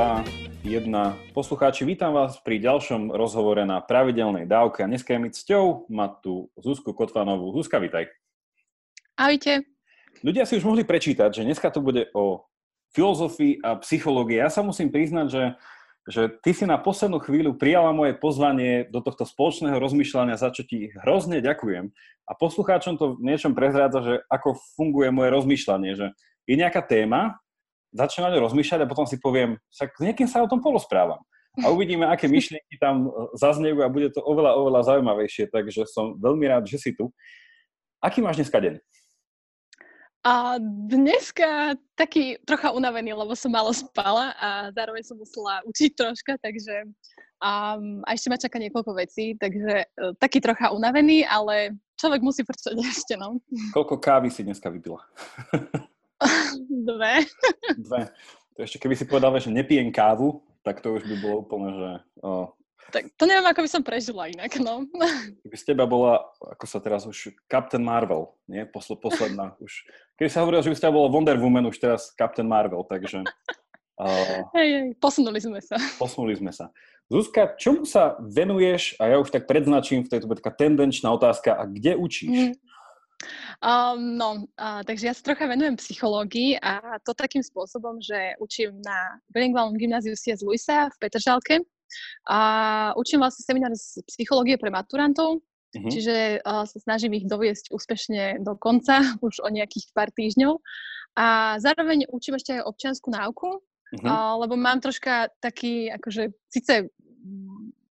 3, 2, 1. Poslucháči, vítam vás pri ďalšom rozhovore na pravidelnej dávke. A dneska je mi cťou mať tu Zuzku Kotvanovú. Zuzka, vítaj. Ahojte. Ľudia si už mohli prečítať, že dneska to bude o filozofii a psychológii. Ja sa musím priznať, že, že ty si na poslednú chvíľu prijala moje pozvanie do tohto spoločného rozmýšľania, za čo ti hrozne ďakujem. A poslucháčom to v niečom prezrádza, že ako funguje moje rozmýšľanie, že je nejaká téma, začnem na ňu rozmýšľať a potom si poviem, však s niekým sa o tom porozprávam. A uvidíme, aké myšlienky tam e, zaznejú a bude to oveľa, oveľa zaujímavejšie, takže som veľmi rád, že si tu. Aký máš dneska deň? A dneska taký trocha unavený, lebo som malo spala a zároveň som musela učiť troška, takže um, a ešte ma čaká niekoľko vecí, takže uh, taký trocha unavený, ale človek musí prčať ešte, no. Koľko kávy si dneska vypila? Dve. Dve. To ešte keby si povedal, že nepijem kávu, tak to už by bolo úplne, že... Oh. Tak to neviem, ako by som prežila inak, no. Keby z teba bola, ako sa teraz už, Captain Marvel, nie? Posl- posledná už. Keby sa hovorilo, že by z teba bola Wonder Woman, už teraz Captain Marvel, takže... Uh, hej, hej, posunuli sme sa. Posunuli sme sa. Zuzka, čomu sa venuješ, a ja už tak predznačím, v tejto bude taká tendenčná otázka, a kde učíš? Mm. Um, no, uh, takže ja sa trocha venujem psychológii a to takým spôsobom, že učím na bilingválnom gymnáziu C.S. Luisa v Petržalke a učím vlastne seminár z psychológie pre maturantov, uh-huh. čiže uh, sa snažím ich doviesť úspešne do konca, už o nejakých pár týždňov. A zároveň učím ešte aj občianskú náuku, uh-huh. uh, lebo mám troška taký, akože, síce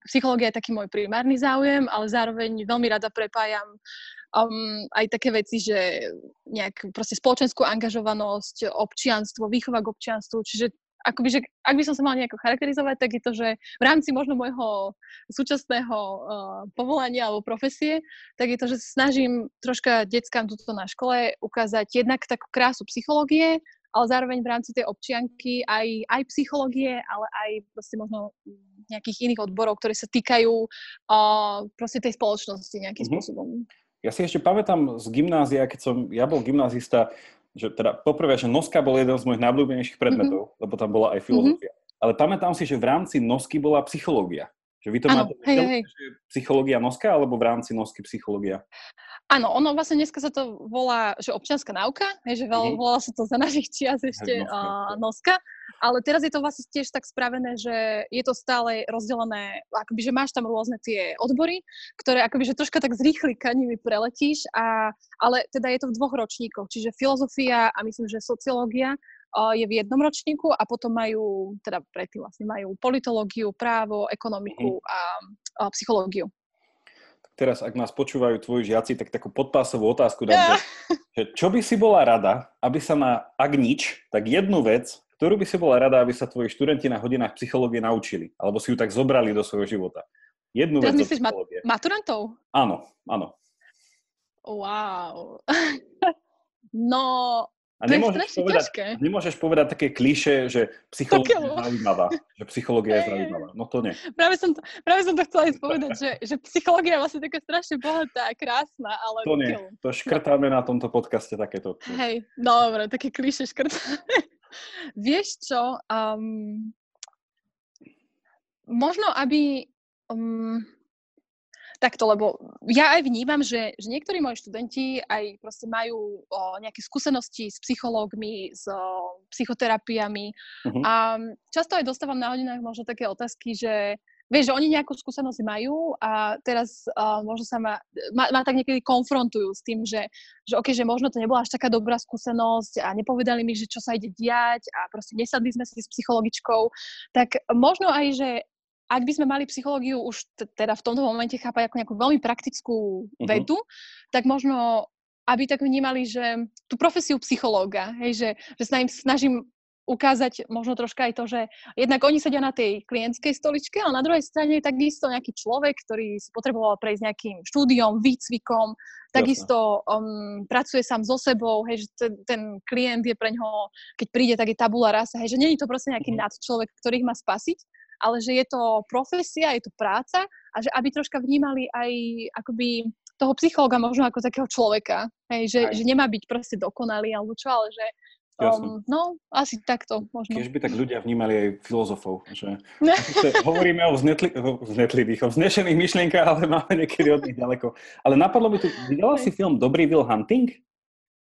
psychológia je taký môj primárny záujem, ale zároveň veľmi rada prepájam um, aj také veci, že nejak proste spoločenskú angažovanosť, občianstvo, výchova k občianstvu, čiže akoby, že ak by som sa mala nejako charakterizovať, tak je to, že v rámci možno môjho súčasného uh, povolania alebo profesie, tak je to, že snažím troška deckám tuto na škole ukázať jednak takú krásu psychológie, ale zároveň v rámci tej občianky aj, aj psychológie, ale aj proste možno nejakých iných odborov, ktoré sa týkajú uh, proste tej spoločnosti nejakým mm-hmm. spôsobom. Ja si ešte pamätám z gymnázia, keď som, ja bol gymnázista, že teda poprvé, že noska bol jeden z mojich najblúbenejších predmetov, mm-hmm. lebo tam bola aj filozofia. Mm-hmm. Ale pamätám si, že v rámci nosky bola psychológia. Že vy to ano, máte hej, hej. Že psychológia noska alebo v rámci nosky psychológia? Áno, ono vlastne dneska sa to volá, že občianská náuka, hej, že mm-hmm. volá sa to za našich čias ešte noska. Uh, noska. Ale teraz je to vlastne tiež tak spravené, že je to stále rozdelené, akoby, že máš tam rôzne tie odbory, ktoré akoby, že troška tak zrýchli kanimi preletíš, a, ale teda je to v dvoch ročníkoch, čiže filozofia a myslím, že sociológia je v jednom ročníku a potom majú, teda predtým vlastne majú politológiu, právo, ekonomiku mhm. a, a psychológiu. Teraz, ak nás počúvajú tvoji žiaci, tak takú podpásovú otázku dám, že, že čo by si bola rada, aby sa na, ak nič, tak jednu vec ktorú by si bola rada, aby sa tvoji študenti na hodinách psychológie naučili? Alebo si ju tak zobrali do svojho života? Jednu Teraz vec myslíš mat- maturantov? Áno, áno. Wow. no, a to nemôžeš, je povedať, ťažké. nemôžeš povedať také kliše, že psychológia je zaujímavá. Že psychológia je zaujímavá. No to nie. Práve som to, práve som to chcela ísť povedať, že, že psychológia je vlastne taká strašne bohatá a krásna, ale... To nie. To škrtáme na tomto podcaste takéto. Hej, dobre, také kliše škrtáme. Vieš čo, um, možno aby... Um, takto, lebo ja aj vnímam, že, že niektorí moji študenti aj proste majú o, nejaké skúsenosti s psychológmi, s o, psychoterapiami uh-huh. a často aj dostávam na hodinách možno také otázky, že vieš, že oni nejakú skúsenosť majú a teraz uh, možno sa ma, ma, ma tak niekedy konfrontujú s tým, že, že okay, že možno to nebola až taká dobrá skúsenosť a nepovedali mi, že čo sa ide diať a proste nesadli sme si s psychologičkou, tak možno aj, že ak by sme mali psychológiu už t- teda v tomto momente chápať ako nejakú veľmi praktickú mhm. vedu, uh-huh. tak možno aby tak vnímali, že tú profesiu psychológa, hej, že, že sa im snažím ukázať možno troška aj to, že jednak oni sedia na tej klientskej stoličke, ale na druhej strane je takisto nejaký človek, ktorý si potreboval prejsť nejakým štúdiom, výcvikom, takisto um, pracuje sám so sebou, hej, že ten, ten klient je pre ňoho, keď príde, tak je tabula rasa, hej, že je to proste nejaký mm. nadčlovek, ktorý ich má spasiť, ale že je to profesia, je to práca a že aby troška vnímali aj akoby toho psychologa možno ako takého človeka, hej, že, že nemá byť proste dokonalý alebo čo, ale že Um, no, asi takto možno. Keď by tak ľudia vnímali aj filozofov, že hovoríme o vznetli, vznetlivých, o vznešených myšlienkách, ale máme niekedy od nich ďaleko. Ale napadlo by tu, videla si film Dobrý Will Hunting?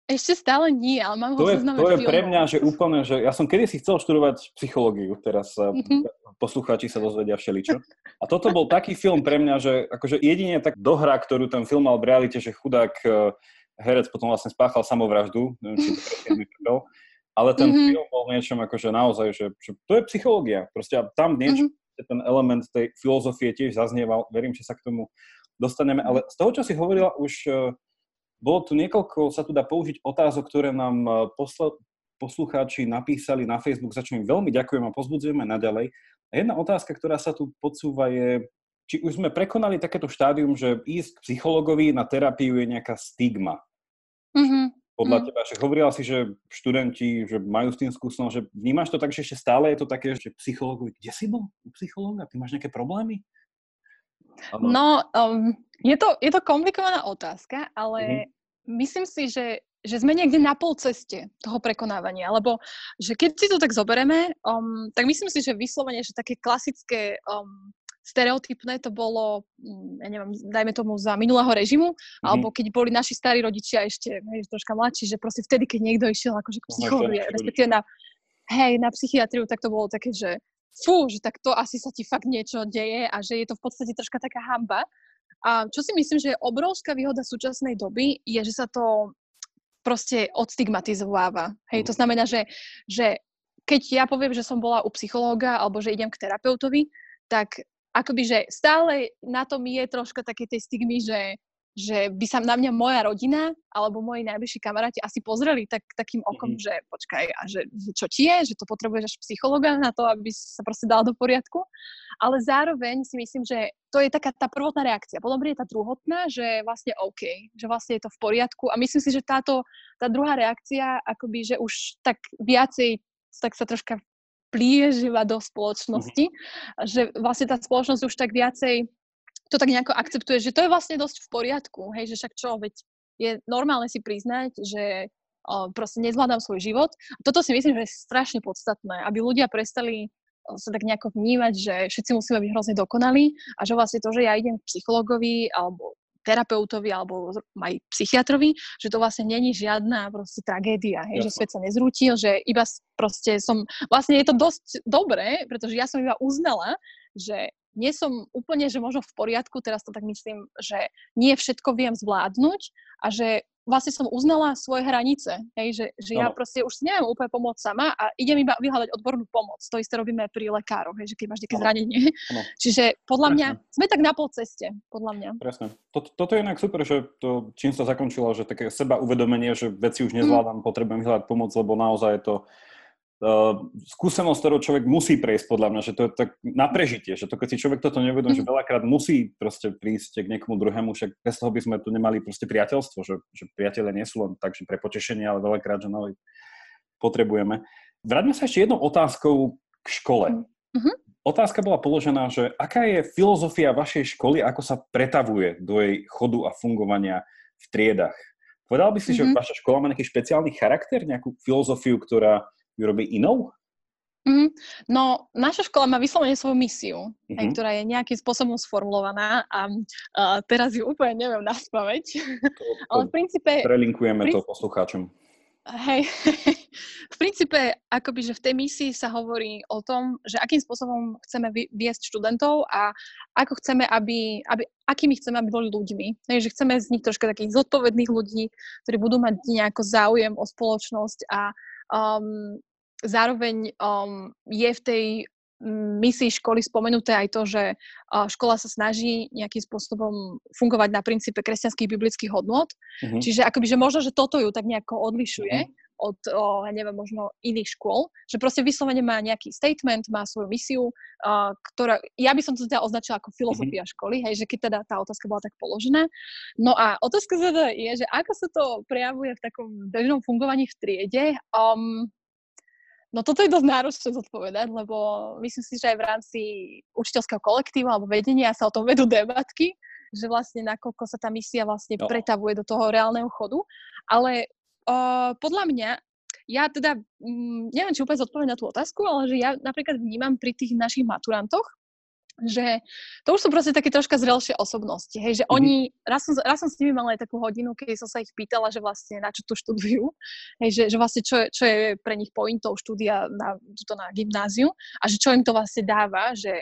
Ešte stále nie, ale mám to ho je, To je pre mňa, že úplne, že ja som kedy si chcel študovať psychológiu, teraz mm-hmm. poslucháči sa dozvedia všeličo. A toto bol taký film pre mňa, že akože jedine tak dohra, ktorú ten film mal v realite, že chudák eh, herec potom vlastne spáchal samovraždu, neviem, či to ale ten mm-hmm. film bol niečom akože naozaj, že, že to je psychológia. Proste tam niečo, mm-hmm. ten element tej filozofie tiež zaznieval, verím, že sa k tomu dostaneme, ale z toho, čo si hovorila, už eh, bolo tu niekoľko, sa tu dá použiť otázok, ktoré nám e, posla, poslucháči napísali na Facebook, za čo im veľmi ďakujem a pozbudzujeme naďalej. A jedna otázka, ktorá sa tu podsúva je, či už sme prekonali takéto štádium, že ísť k psychologovi na terapiu je nejaká stigma. Mm-hmm. Podľa mm. teba, že hovorila si, že študenti že majú s tým skúsenosť, že vnímaš to tak, že ešte stále je to také, že psychológovi, kde si bol u psychológa? Ty máš nejaké problémy? No, um, je, to, je to komplikovaná otázka, ale mm-hmm. myslím si, že, že sme niekde na pol ceste toho prekonávania, lebo že keď si to tak zoberieme, um, tak myslím si, že vyslovene, že také klasické um, stereotypné to bolo, mm, ja neviem, dajme tomu za minulého režimu, mm-hmm. alebo keď boli naši starí rodičia ešte hej, troška mladší, že proste vtedy, keď niekto išiel akože k psychologi, respektíve na, hej, na psychiatriu, tak to bolo také, že fú, že tak to asi sa ti fakt niečo deje a že je to v podstate troška taká hamba. A čo si myslím, že je obrovská výhoda súčasnej doby, je, že sa to proste odstigmatizováva. Hej, to znamená, že, že keď ja poviem, že som bola u psychológa alebo že idem k terapeutovi, tak akoby, že stále na tom je troška také tej stigmy, že že by sa na mňa moja rodina alebo moji najbližší kamaráti asi pozreli tak, takým okom, mm-hmm. že počkaj, a že, že čo ti je, že to potrebuješ až psychologa na to, aby sa proste dal do poriadku. Ale zároveň si myslím, že to je taká tá prvotná reakcia. Potom je tá druhotná, že vlastne OK, že vlastne je to v poriadku. A myslím si, že táto, tá druhá reakcia, akoby, že už tak viacej tak sa troška plieživa do spoločnosti, mm-hmm. že vlastne tá spoločnosť už tak viacej to tak nejako akceptuje, že to je vlastne dosť v poriadku, hej, že však čo, veď je normálne si priznať, že o, proste nezvládam svoj život. A toto si myslím, že je strašne podstatné, aby ľudia prestali sa tak nejako vnímať, že všetci musíme byť hrozne dokonalí a že vlastne to, že ja idem k psychologovi alebo terapeutovi alebo aj psychiatrovi, že to vlastne není žiadna proste tragédia, hej, že svet sa nezrútil, že iba proste som, vlastne je to dosť dobré, pretože ja som iba uznala, že nie som úplne, že možno v poriadku, teraz to tak myslím, že nie všetko viem zvládnuť a že vlastne som uznala svoje hranice, hej, že, že ja proste už si neviem úplne pomôcť sama a idem iba vyhľadať odbornú pomoc. To isté robíme pri lekároch, hej, že keď máš nejaké zranenie. Ano. Čiže podľa Presne. mňa, sme tak na pol ceste, podľa mňa. Presne. Toto, toto je inak super, že to, čím sa zakončilo, že také seba uvedomenie, že veci už mhm. nezvládam, mm. potrebujem vyhľadať pomoc, lebo naozaj je to Uh, skúsenosť, ktorú človek musí prejsť, podľa mňa, že to je tak na prežitie, že to keď si človek toto nevedomí, mm. že mhm. veľakrát musí proste prísť k niekomu druhému, však bez toho by sme tu nemali proste priateľstvo, že, že priateľe nie sú len tak, že pre potešenie, ale veľakrát, že no, potrebujeme. Vráťme sa ešte jednou otázkou k škole. Mm-hmm. Otázka bola položená, že aká je filozofia vašej školy, ako sa pretavuje do jej chodu a fungovania v triedach? Povedal by si, mm-hmm. že mhm. vaša škola má nejaký špeciálny charakter, nejakú filozofiu, ktorá ju robí inou? Mm, no, naša škola má vyslovene svoju misiu, mm-hmm. aj, ktorá je nejakým spôsobom sformulovaná a uh, teraz ju úplne neviem naspaveť. Ale v princípe... Prelinkujeme princ- to poslucháčom. Hej, v princípe akoby, že v tej misii sa hovorí o tom, že akým spôsobom chceme viesť študentov a ako chceme, aby, aby akými chceme, aby boli ľuďmi. Hej, že chceme z nich troška takých zodpovedných ľudí, ktorí budú mať nejako záujem o spoločnosť a Um, zároveň um, je v tej misii školy spomenuté aj to, že škola sa snaží nejakým spôsobom fungovať na princípe kresťanských biblických hodnot. Uh-huh. Čiže akoby, že možno, že toto ju tak nejako odlišuje uh-huh. Od, o, neviem, možno iných škôl. Že proste vyslovene má nejaký statement, má svoju misiu, uh, ktorá, ja by som to teda označila ako filozofia uh-huh. školy, hej, že keď teda tá otázka bola tak položená. No a otázka teda je, že ako sa to prejavuje v takom bežnom fungovaní v triede. Um, No toto je dosť náročné zodpovedať, lebo myslím si, že aj v rámci učiteľského kolektívu alebo vedenia sa o tom vedú debatky, že vlastne nakoľko sa tá misia vlastne no. pretavuje do toho reálneho chodu. Ale uh, podľa mňa ja teda, mm, neviem, či úplne zodpoviem na tú otázku, ale že ja napríklad vnímam pri tých našich maturantoch, že to už sú proste také troška zrelšie osobnosti, hej, že mm-hmm. oni, raz som, raz som s nimi mala aj takú hodinu, keď som sa ich pýtala, že vlastne na čo tu študujú, hej, že, že vlastne čo, čo je pre nich pointou štúdia na, to na gymnáziu a že čo im to vlastne dáva, že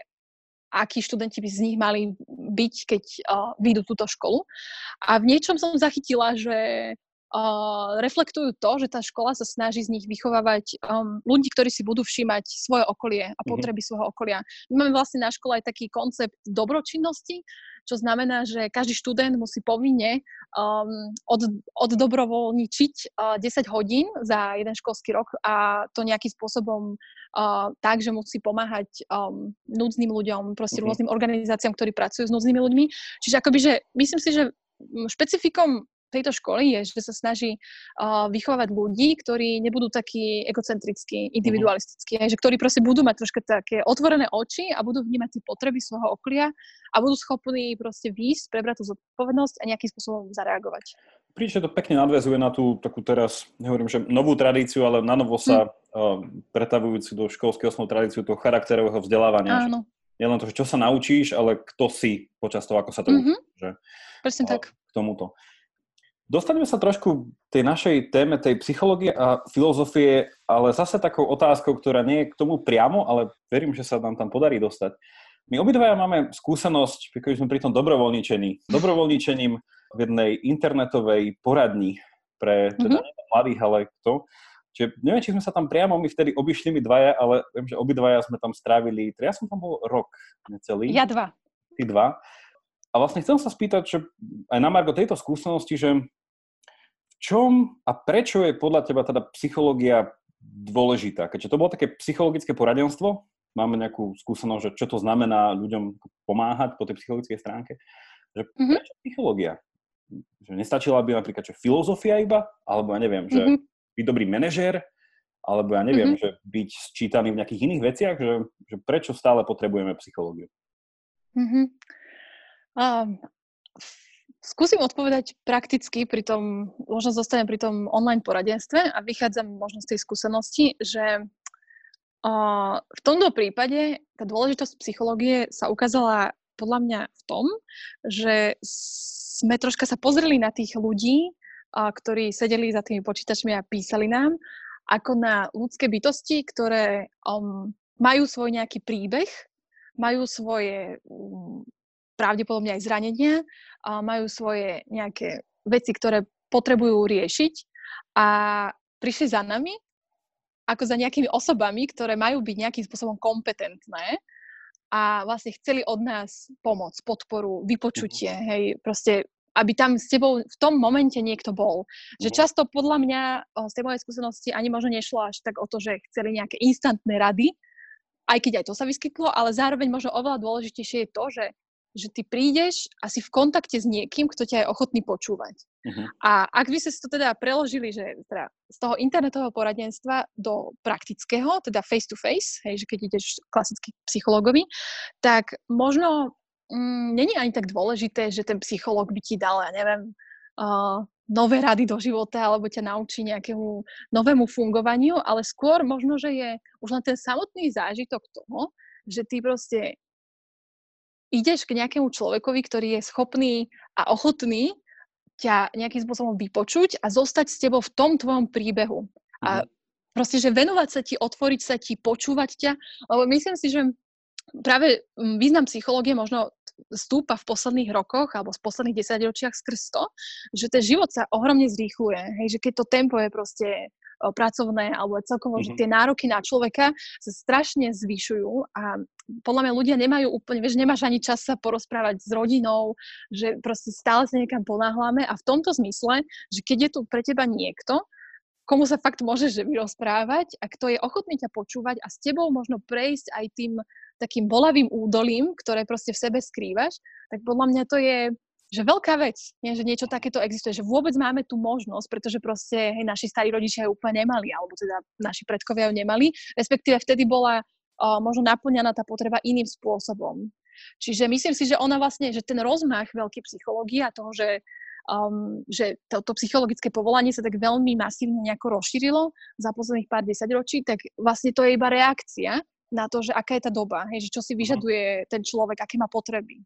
akí študenti by z nich mali byť, keď uh, vyjdú túto školu. A v niečom som zachytila, že uh, reflektujú to, že tá škola sa snaží z nich vychovávať um, ľudí, ktorí si budú všímať svoje okolie a mhm. potreby mm-hmm. svojho okolia. My máme vlastne na škole aj taký koncept dobročinnosti, čo znamená, že každý študent musí povinne um, od, oddobrovoľničiť uh, 10 hodín za jeden školský rok a to nejakým spôsobom uh, tak, že musí pomáhať um, núdznym ľuďom, proste mm-hmm. rôznym organizáciám, ktorí pracujú s núdznymi ľuďmi. Čiže akoby, že myslím si, že špecifikom tejto školy je, že sa snaží uh, vychovávať ľudí, ktorí nebudú takí egocentrickí, mhm. individualistickí, mm-hmm. že ktorí proste budú mať troška také otvorené oči a budú vnímať tie potreby svojho okolia a budú schopní proste výjsť, prebrať tú zodpovednosť a nejakým spôsobom zareagovať. Príče to pekne nadvezuje na tú takú teraz, nehovorím, že novú tradíciu, ale na novo sa mm. uh, pretavujúcu do školského osnov tradíciu toho charakterového vzdelávania. Áno. Nie len to, že čo sa naučíš, ale kto si počas toho, ako sa to mm-hmm. učíš. Presne tak. K tomuto. Dostaneme sa trošku tej našej téme, tej psychológie a filozofie, ale zase takou otázkou, ktorá nie je k tomu priamo, ale verím, že sa nám tam podarí dostať. My obidvaja máme skúsenosť, keď sme pri tom dobrovoľničení, dobrovoľničením v jednej internetovej poradni pre teda mm-hmm. mladých, ale kto. Čiže neviem, či sme sa tam priamo my vtedy obišli my dvaja, ale viem, že obidvaja sme tam strávili, ja som tam bol rok necelý. Ja dva. Ty dva. A vlastne chcem sa spýtať, že aj na Margo tejto skúsenosti, že v čom a prečo je podľa teba teda psychológia dôležitá? Keďže to bolo také psychologické poradenstvo, máme nejakú skúsenosť, že čo to znamená ľuďom pomáhať po tej psychologickej stránke, že mm-hmm. prečo psychológia? Že nestačila by napríklad, že filozofia iba, alebo ja neviem, že mm-hmm. byť dobrý manažér, alebo ja neviem, mm-hmm. že byť sčítaný v nejakých iných veciach, že, že prečo stále potrebujeme psychológiu? Mm-hmm. Um, skúsim odpovedať prakticky, pri tom, možno zostanem pri tom online poradenstve a vychádzam možno z tej skúsenosti, že uh, v tomto prípade tá dôležitosť psychológie sa ukázala podľa mňa v tom, že sme troška sa pozreli na tých ľudí, uh, ktorí sedeli za tými počítačmi a písali nám, ako na ľudské bytosti, ktoré um, majú svoj nejaký príbeh, majú svoje um, pravdepodobne aj zranenia, majú svoje nejaké veci, ktoré potrebujú riešiť a prišli za nami ako za nejakými osobami, ktoré majú byť nejakým spôsobom kompetentné a vlastne chceli od nás pomoc, podporu, vypočutie, mhm. hej, proste aby tam s tebou v tom momente niekto bol. Že mhm. často podľa mňa z tej mojej skúsenosti ani možno nešlo až tak o to, že chceli nejaké instantné rady, aj keď aj to sa vyskytlo, ale zároveň možno oveľa dôležitejšie je to, že že ty prídeš a si v kontakte s niekým, kto ťa je ochotný počúvať. Uh-huh. A ak by ste si to teda preložili, že teda z toho internetového poradenstva do praktického, teda face to face, hej, že keď ideš klasicky psychologovi, tak možno mm, není ani tak dôležité, že ten psychológ by ti dal, ja neviem, uh, nové rady do života alebo ťa naučí nejakému novému fungovaniu, ale skôr možno, že je už len ten samotný zážitok toho, že ty proste ideš k nejakému človekovi, ktorý je schopný a ochotný ťa nejakým spôsobom vypočuť a zostať s tebou v tom tvojom príbehu. A mhm. proste, že venovať sa ti, otvoriť sa ti, počúvať ťa, lebo myslím si, že práve význam psychológie možno stúpa v posledných rokoch alebo v posledných desaťročiach skrz to, že ten život sa ohromne zrýchluje. Hej, že keď to tempo je proste pracovné alebo celkovo, mm-hmm. že mhm. tie nároky na človeka sa strašne zvyšujú a podľa mňa ľudia nemajú úplne, vieš, nemáš ani čas sa porozprávať s rodinou, že proste stále sa niekam ponáhľame a v tomto zmysle, že keď je tu pre teba niekto, komu sa fakt môžeš vyrozprávať a kto je ochotný ťa počúvať a s tebou možno prejsť aj tým takým bolavým údolím, ktoré proste v sebe skrývaš, tak podľa mňa to je že veľká vec, nie, že niečo takéto existuje, že vôbec máme tú možnosť, pretože proste hej, naši starí rodičia ju úplne nemali, alebo teda naši predkovia ju nemali, respektíve vtedy bola uh, možno naplňaná tá potreba iným spôsobom. Čiže myslím si, že ona vlastne, že ten rozmach veľký psychológie a toho, že um, že to, to psychologické povolanie sa tak veľmi masívne nejako rozšírilo za posledných pár desaťročí, tak vlastne to je iba reakcia na to, že aká je tá doba, hej, že čo si vyžaduje ten človek, aké má potreby.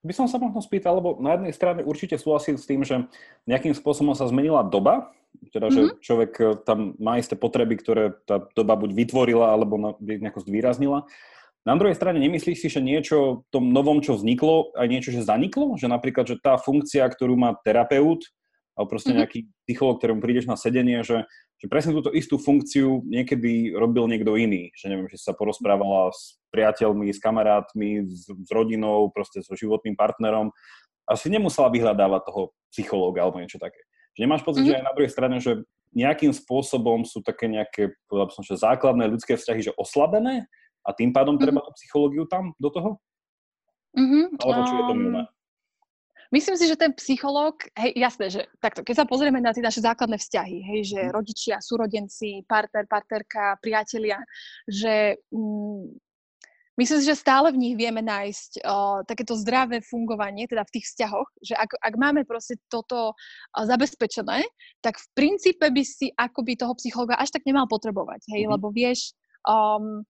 By som sa možno spýtal, lebo na jednej strane určite súhlasím s tým, že nejakým spôsobom sa zmenila doba, teda že mm-hmm. človek eh, tam má isté potreby, ktoré tá doba buď vytvorila, alebo nejako zvýraznila. Na druhej strane nemyslíš si, že niečo v tom novom, čo vzniklo, aj niečo, že zaniklo? Že napríklad, že tá funkcia, ktorú má terapeut, alebo proste mm-hmm. nejaký psycholog, ktorému prídeš na sedenie, že, že presne túto istú funkciu niekedy robil niekto iný. Že neviem, že sa porozprávala s priateľmi, s kamarátmi, s, s rodinou, proste so životným partnerom. Asi nemusela vyhľadávať toho psychológa alebo niečo také. Že nemáš pocit, mm-hmm. že aj na druhej strane, že nejakým spôsobom sú také nejaké, povedal som, že základné ľudské vzťahy, že oslabené a tým pádom mm-hmm. treba tú psychológiu tam do toho? Mm-hmm. Alebo čo je to milné? Myslím si, že ten psychológ, hej, jasné, že takto, keď sa pozrieme na tie naše základné vzťahy, hej, že mm. rodičia, súrodenci, partner, partnerka, priatelia, že mm, myslím si, že stále v nich vieme nájsť o, takéto zdravé fungovanie, teda v tých vzťahoch, že ak, ak máme proste toto o, zabezpečené, tak v princípe by si akoby toho psychologa až tak nemal potrebovať, hej, mm. lebo vieš, um,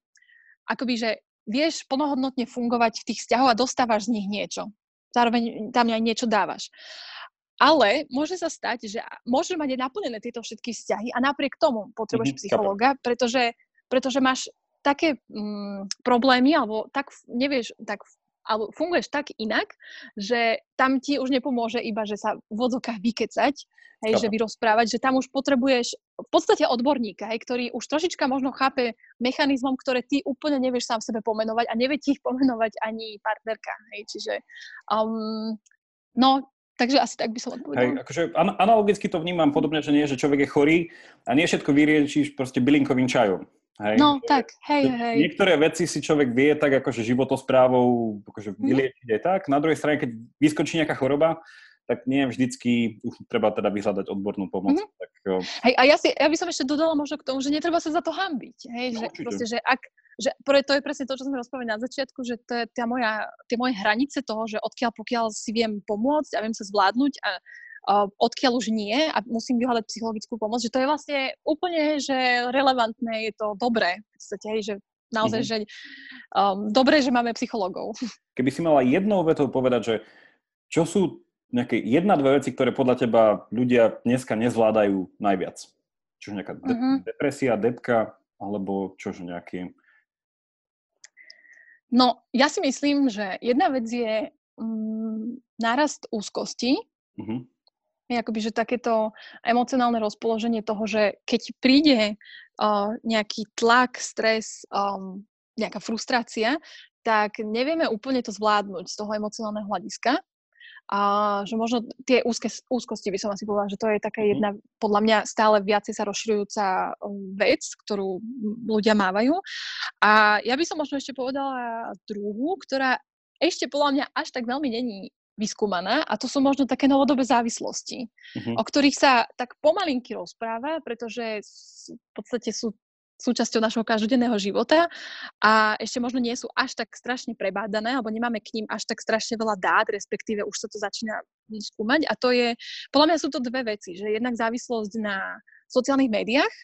akoby, že vieš plnohodnotne fungovať v tých vzťahoch a dostávaš z nich niečo zároveň tam aj niečo dávaš. Ale môže sa stať, že môžeš mať aj naplnené tieto všetky vzťahy a napriek tomu potrebuješ mm-hmm, psychologa, pretože, pretože máš také mm, problémy, alebo tak nevieš, tak alebo funguješ tak inak, že tam ti už nepomôže iba, že sa v vodzokách vykecať, hej, že vyrozprávať, že tam už potrebuješ v podstate odborníka, hej, ktorý už trošička možno chápe mechanizmom, ktoré ty úplne nevieš sám sebe pomenovať a nevie ti ich pomenovať ani partnerka. Hej, čiže um, no, Takže asi tak by som odpovedala. Hej, akože an- analogicky to vnímam podobne, že nie, že človek je chorý a nie všetko vyriečíš proste bylinkovým čajom. Hej? No, tak, hej, hej. Niektoré veci si človek vie tak akože životosprávou akože mhm. vyliečiť aj tak. Na druhej strane, keď vyskočí nejaká choroba, tak nie vždycky už treba teda vyhľadať odbornú pomoc. Mm-hmm. Tak, jo. Hej, a ja, si, ja by som ešte dodala možno k tomu, že netreba sa za to hambiť. Hej, no, že, proste, že ak, že to je presne to, čo sme rozprávali na začiatku, že to je tá moja, tie moje hranice toho, že odkiaľ pokiaľ si viem pomôcť a viem sa zvládnuť a odkiaľ už nie a musím vyhľadať psychologickú pomoc, že to je vlastne úplne že relevantné, je to dobré v podstate, že naozaj, mm-hmm. že um, dobré, že máme psychologov. Keby si mala jednou vetou povedať, že čo sú nejaké jedna, dve veci, ktoré podľa teba ľudia dneska nezvládajú najviac? Čože nejaká de- mm-hmm. depresia, depka, alebo čože nejaký... No, ja si myslím, že jedna vec je um, nárast úzkosti, mm-hmm akoby, že takéto emocionálne rozpoloženie toho, že keď príde uh, nejaký tlak, stres, um, nejaká frustrácia, tak nevieme úplne to zvládnuť z toho emocionálneho hľadiska. A že možno tie úzke, úzkosti by som asi povedala, že to je taká mhm. jedna, podľa mňa stále viacej sa rozširujúca vec, ktorú ľudia mávajú. A ja by som možno ešte povedala druhú, ktorá ešte podľa mňa až tak veľmi není vyskúmaná a to sú možno také novodobé závislosti, uh-huh. o ktorých sa tak pomalinky rozpráva, pretože v podstate sú súčasťou našho každodenného života a ešte možno nie sú až tak strašne prebádané, alebo nemáme k ním až tak strašne veľa dát, respektíve už sa to začína skúmať a to je, podľa mňa sú to dve veci, že jednak závislosť na sociálnych médiách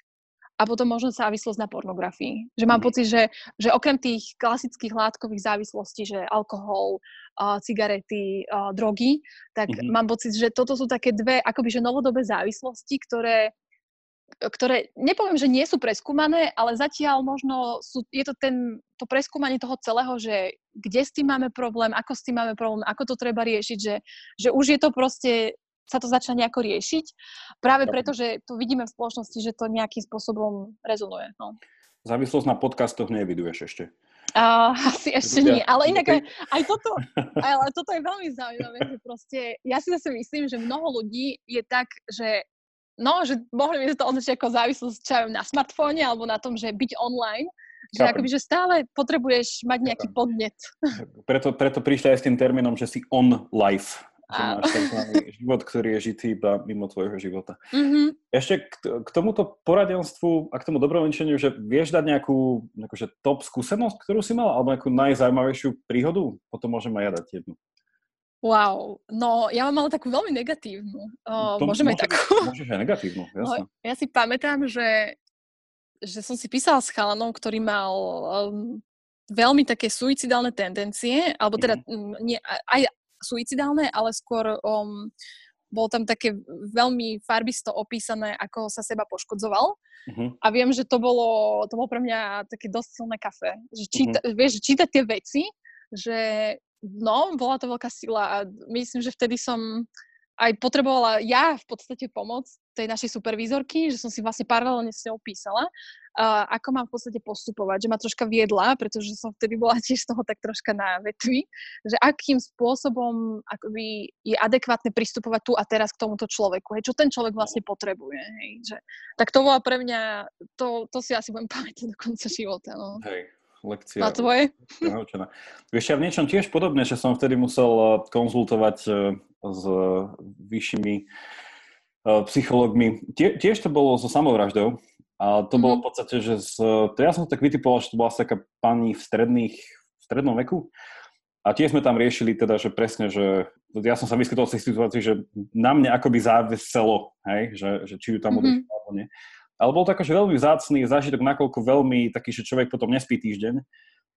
a potom možno závislosť na pornografii. Že mám mm. pocit, že, že okrem tých klasických látkových závislostí, že alkohol, uh, cigarety, uh, drogy, tak mm-hmm. mám pocit, že toto sú také dve akoby že novodobé závislosti, ktoré ktoré nepoviem, že nie sú preskúmané, ale zatiaľ možno sú, je to ten, to preskúmanie toho celého, že kde s tým máme problém, ako s tým máme problém, ako to treba riešiť, že, že už je to proste sa to začne nejako riešiť, práve preto, že tu vidíme v spoločnosti, že to nejakým spôsobom rezonuje. No. Závislosť na podcastoch neviduješ ešte. Uh, asi ešte nie, ale inak aj, aj toto, ale toto je veľmi zaujímavé, že proste, ja si zase myslím, že mnoho ľudí je tak, že no, že mohli by to označiť ako závislosť čo na smartfóne alebo na tom, že byť online, že akoby, že stále potrebuješ mať nejaký podnet. Preto, preto prišli aj s tým termínom, že si on life že máš život, ktorý je žitý iba mimo tvojho života. Mm-hmm. Ešte k, k tomuto poradenstvu a k tomu dobrovenčeniu, že vieš dať nejakú akože top skúsenosť, ktorú si mal, alebo nejakú najzaujímavejšiu príhodu? Potom môžem aj ja dať jednu. Wow, no ja mám ale takú veľmi negatívnu. Uh, môžeme môže, takú? Môžeš aj negatívnu, jasne. No, ja si pamätám, že, že som si písala s chalanom, ktorý mal um, veľmi také suicidálne tendencie, alebo teda mm. nie, aj suicidálne, ale skôr um, bolo tam také veľmi farbisto opísané, ako sa seba poškodzoval. Uh-huh. A viem, že to bolo, to bolo pre mňa také dosť silné kafe. Že číta, uh-huh. vieš, čítať tie veci, že no, bola to veľká sila a myslím, že vtedy som aj potrebovala ja v podstate pomoc tej našej supervízorky, že som si vlastne paralelne s ňou písala, uh, ako mám v podstate postupovať, že ma troška viedla, pretože som vtedy bola tiež z toho tak troška na vetvi, že akým spôsobom akoby je adekvátne pristupovať tu a teraz k tomuto človeku, hej, čo ten človek vlastne potrebuje. Hej, že, tak to bola pre mňa, to, to si asi budem pamätať do konca života. No. Hej, lekcia. Na tvoje? Naučená. Vieš, ja v niečom tiež podobne, že som vtedy musel eh, konzultovať eh, s vyššími eh, psychológmi. Tie, tiež to bolo so samovraždou. A to mm-hmm. bolo v podstate, že z, to ja som tak vytipoval, že to bola taká pani v, stredných, v strednom veku. A tiež sme tam riešili teda, že presne, že ja som sa vyskytol v tej situácii, že na mne akoby záviselo, hej, že, že či ju tam mm-hmm. alebo nie. Ale bol to akože veľmi vzácný zážitok, nakoľko veľmi taký, že človek potom nespí týždeň,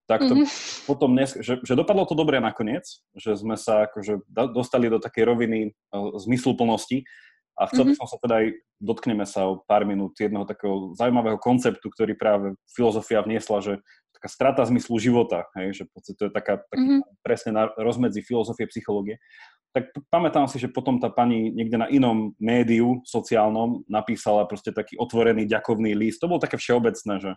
tak to mm-hmm. potom, dnes, že, že dopadlo to dobre nakoniec, že sme sa akože dostali do takej roviny uh, zmysluplnosti a chcel by mm-hmm. som sa teda aj, dotkneme sa o pár minút jedného takého zaujímavého konceptu, ktorý práve filozofia vniesla, že taká strata zmyslu života, hej, že to je taká, taký mm-hmm. presne na rozmedzi filozofie, psychológie tak pamätám si, že potom tá pani niekde na inom médiu sociálnom napísala proste taký otvorený ďakovný list. To bolo také všeobecné, že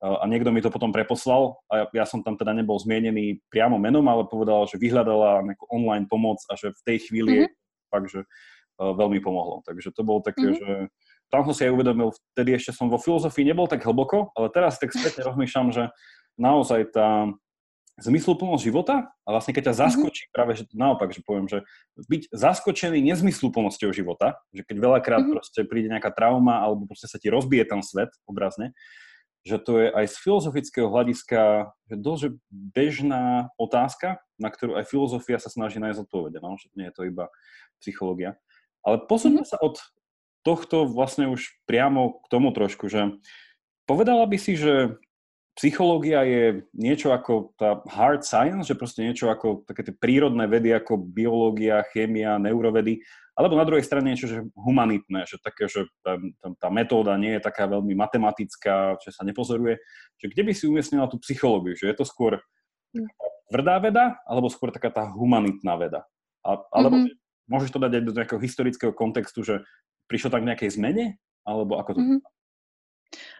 a niekto mi to potom preposlal a ja, ja som tam teda nebol zmienený priamo menom, ale povedal, že vyhľadala nejakú online pomoc a že v tej chvíli mm-hmm. fakt, že veľmi pomohlo. Takže to bolo také, mm-hmm. že tam som si aj uvedomil, vtedy ešte som vo filozofii nebol tak hlboko, ale teraz tak spätne rozmýšľam, že naozaj tá, zmysluplnosť života a vlastne keď ťa mhm. zaskočí, mm-hmm. práve že naopak, že poviem, že byť zaskočený nezmysluplnosťou života, že keď veľakrát mm-hmm. proste príde nejaká trauma alebo proste sa ti rozbije ten svet obrazne, že to je aj z filozofického hľadiska že dosť bežná otázka, na ktorú aj filozofia sa snaží nájsť odpovede, no? že nie je to iba psychológia. Ale posuňme mm-hmm. sa od tohto vlastne už priamo k tomu trošku, že povedala by si, že psychológia je niečo ako tá hard science, že proste niečo ako také tie prírodné vedy ako biológia, chémia, neurovedy, alebo na druhej strane niečo, že humanitné, že také, že tá, tá, metóda nie je taká veľmi matematická, že sa nepozoruje. Že kde by si umiestnila tú psychológiu? Že je to skôr hm. tvrdá veda, alebo skôr taká tá humanitná veda? A, alebo mm-hmm. Môžeš to dať aj do nejakého historického kontextu, že prišlo tak nejakej zmene? Alebo ako to? Mm-hmm.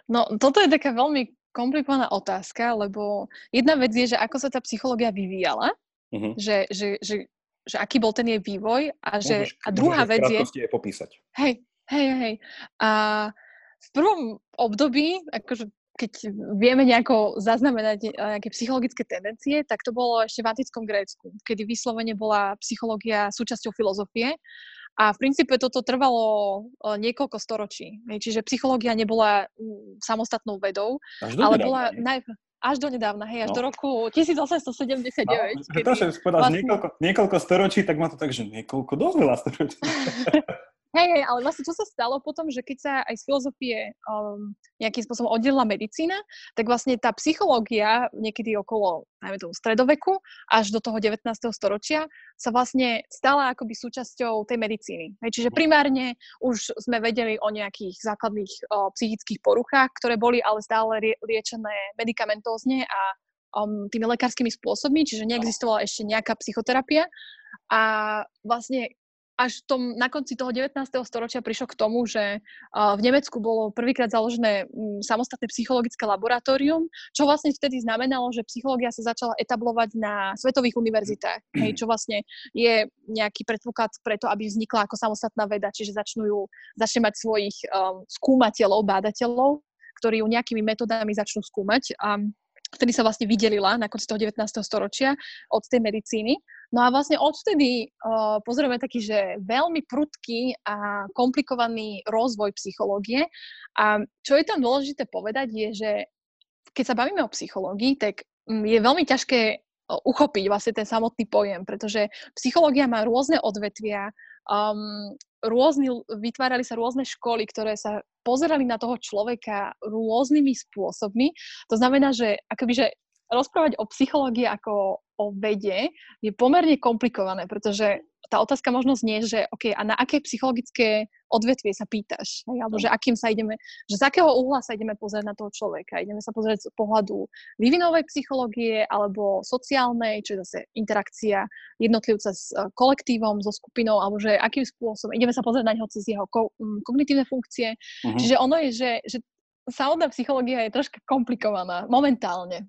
No, toto je taká veľmi komplikovaná otázka, lebo jedna vec je, že ako sa tá psychológia vyvíjala, uh-huh. že, že, že, že aký bol ten jej vývoj a, že, môžeš, a druhá vec je... je popísať. Hej, hej, hej. A v prvom období, akože keď vieme nejako zaznamenať nejaké psychologické tendencie, tak to bolo ešte v antickom Grécku, kedy vyslovene bola psychológia súčasťou filozofie a v princípe toto trvalo e, niekoľko storočí. Čiže psychológia nebola mm, samostatnou vedou, ale bola naj... až do nedávna, hej, až no. do roku 1879. No, kedy to, že povedal, vlastne... niekoľko, niekoľko storočí, tak má to tak, že niekoľko dosť veľa storočí. Hej, ale vlastne čo sa stalo potom, že keď sa aj z filozofie um, nejakým spôsobom oddelila medicína, tak vlastne tá psychológia niekedy okolo, najmä tomu stredoveku, až do toho 19. storočia sa vlastne stala akoby súčasťou tej medicíny. Hej, čiže primárne už sme vedeli o nejakých základných o, psychických poruchách, ktoré boli ale stále rie- liečené medikamentózne a um, tými lekárskymi spôsobmi, čiže neexistovala ešte nejaká psychoterapia. A vlastne až tom, na konci toho 19. storočia prišlo k tomu, že v Nemecku bolo prvýkrát založené mm, samostatné psychologické laboratórium, čo vlastne vtedy znamenalo, že psychológia sa začala etablovať na svetových univerzitách, hej, čo vlastne je nejaký predpoklad preto, aby vznikla ako samostatná veda, čiže začnú začne mať svojich um, skúmateľov, bádateľov, ktorí ju nejakými metodami začnú skúmať. A vtedy sa vlastne vydelila na konci toho 19. storočia od tej medicíny. No a vlastne odvtedy uh, pozorujeme taký, že veľmi prudký a komplikovaný rozvoj psychológie. A čo je tam dôležité povedať je, že keď sa bavíme o psychológii, tak mm, je veľmi ťažké uchopiť vlastne ten samotný pojem, pretože psychológia má rôzne odvetvia, um, rôzny, vytvárali sa rôzne školy, ktoré sa pozerali na toho človeka rôznymi spôsobmi. To znamená, že akoby, že rozprávať o psychológii ako o vede je pomerne komplikované, pretože tá otázka možno znie, že OK, a na aké psychologické odvetvie sa pýtaš? Hej? Alebo že akým sa ideme, že z akého uhla sa ideme pozrieť na toho človeka? Ideme sa pozrieť z pohľadu vývinovej psychológie alebo sociálnej, čo je zase interakcia jednotlivca s e, kolektívom, so skupinou, alebo že akým spôsobom ideme sa pozrieť na neho cez jeho ko- kognitívne funkcie. Uh-huh. Čiže ono je, že, že samotná psychológia je troška komplikovaná momentálne.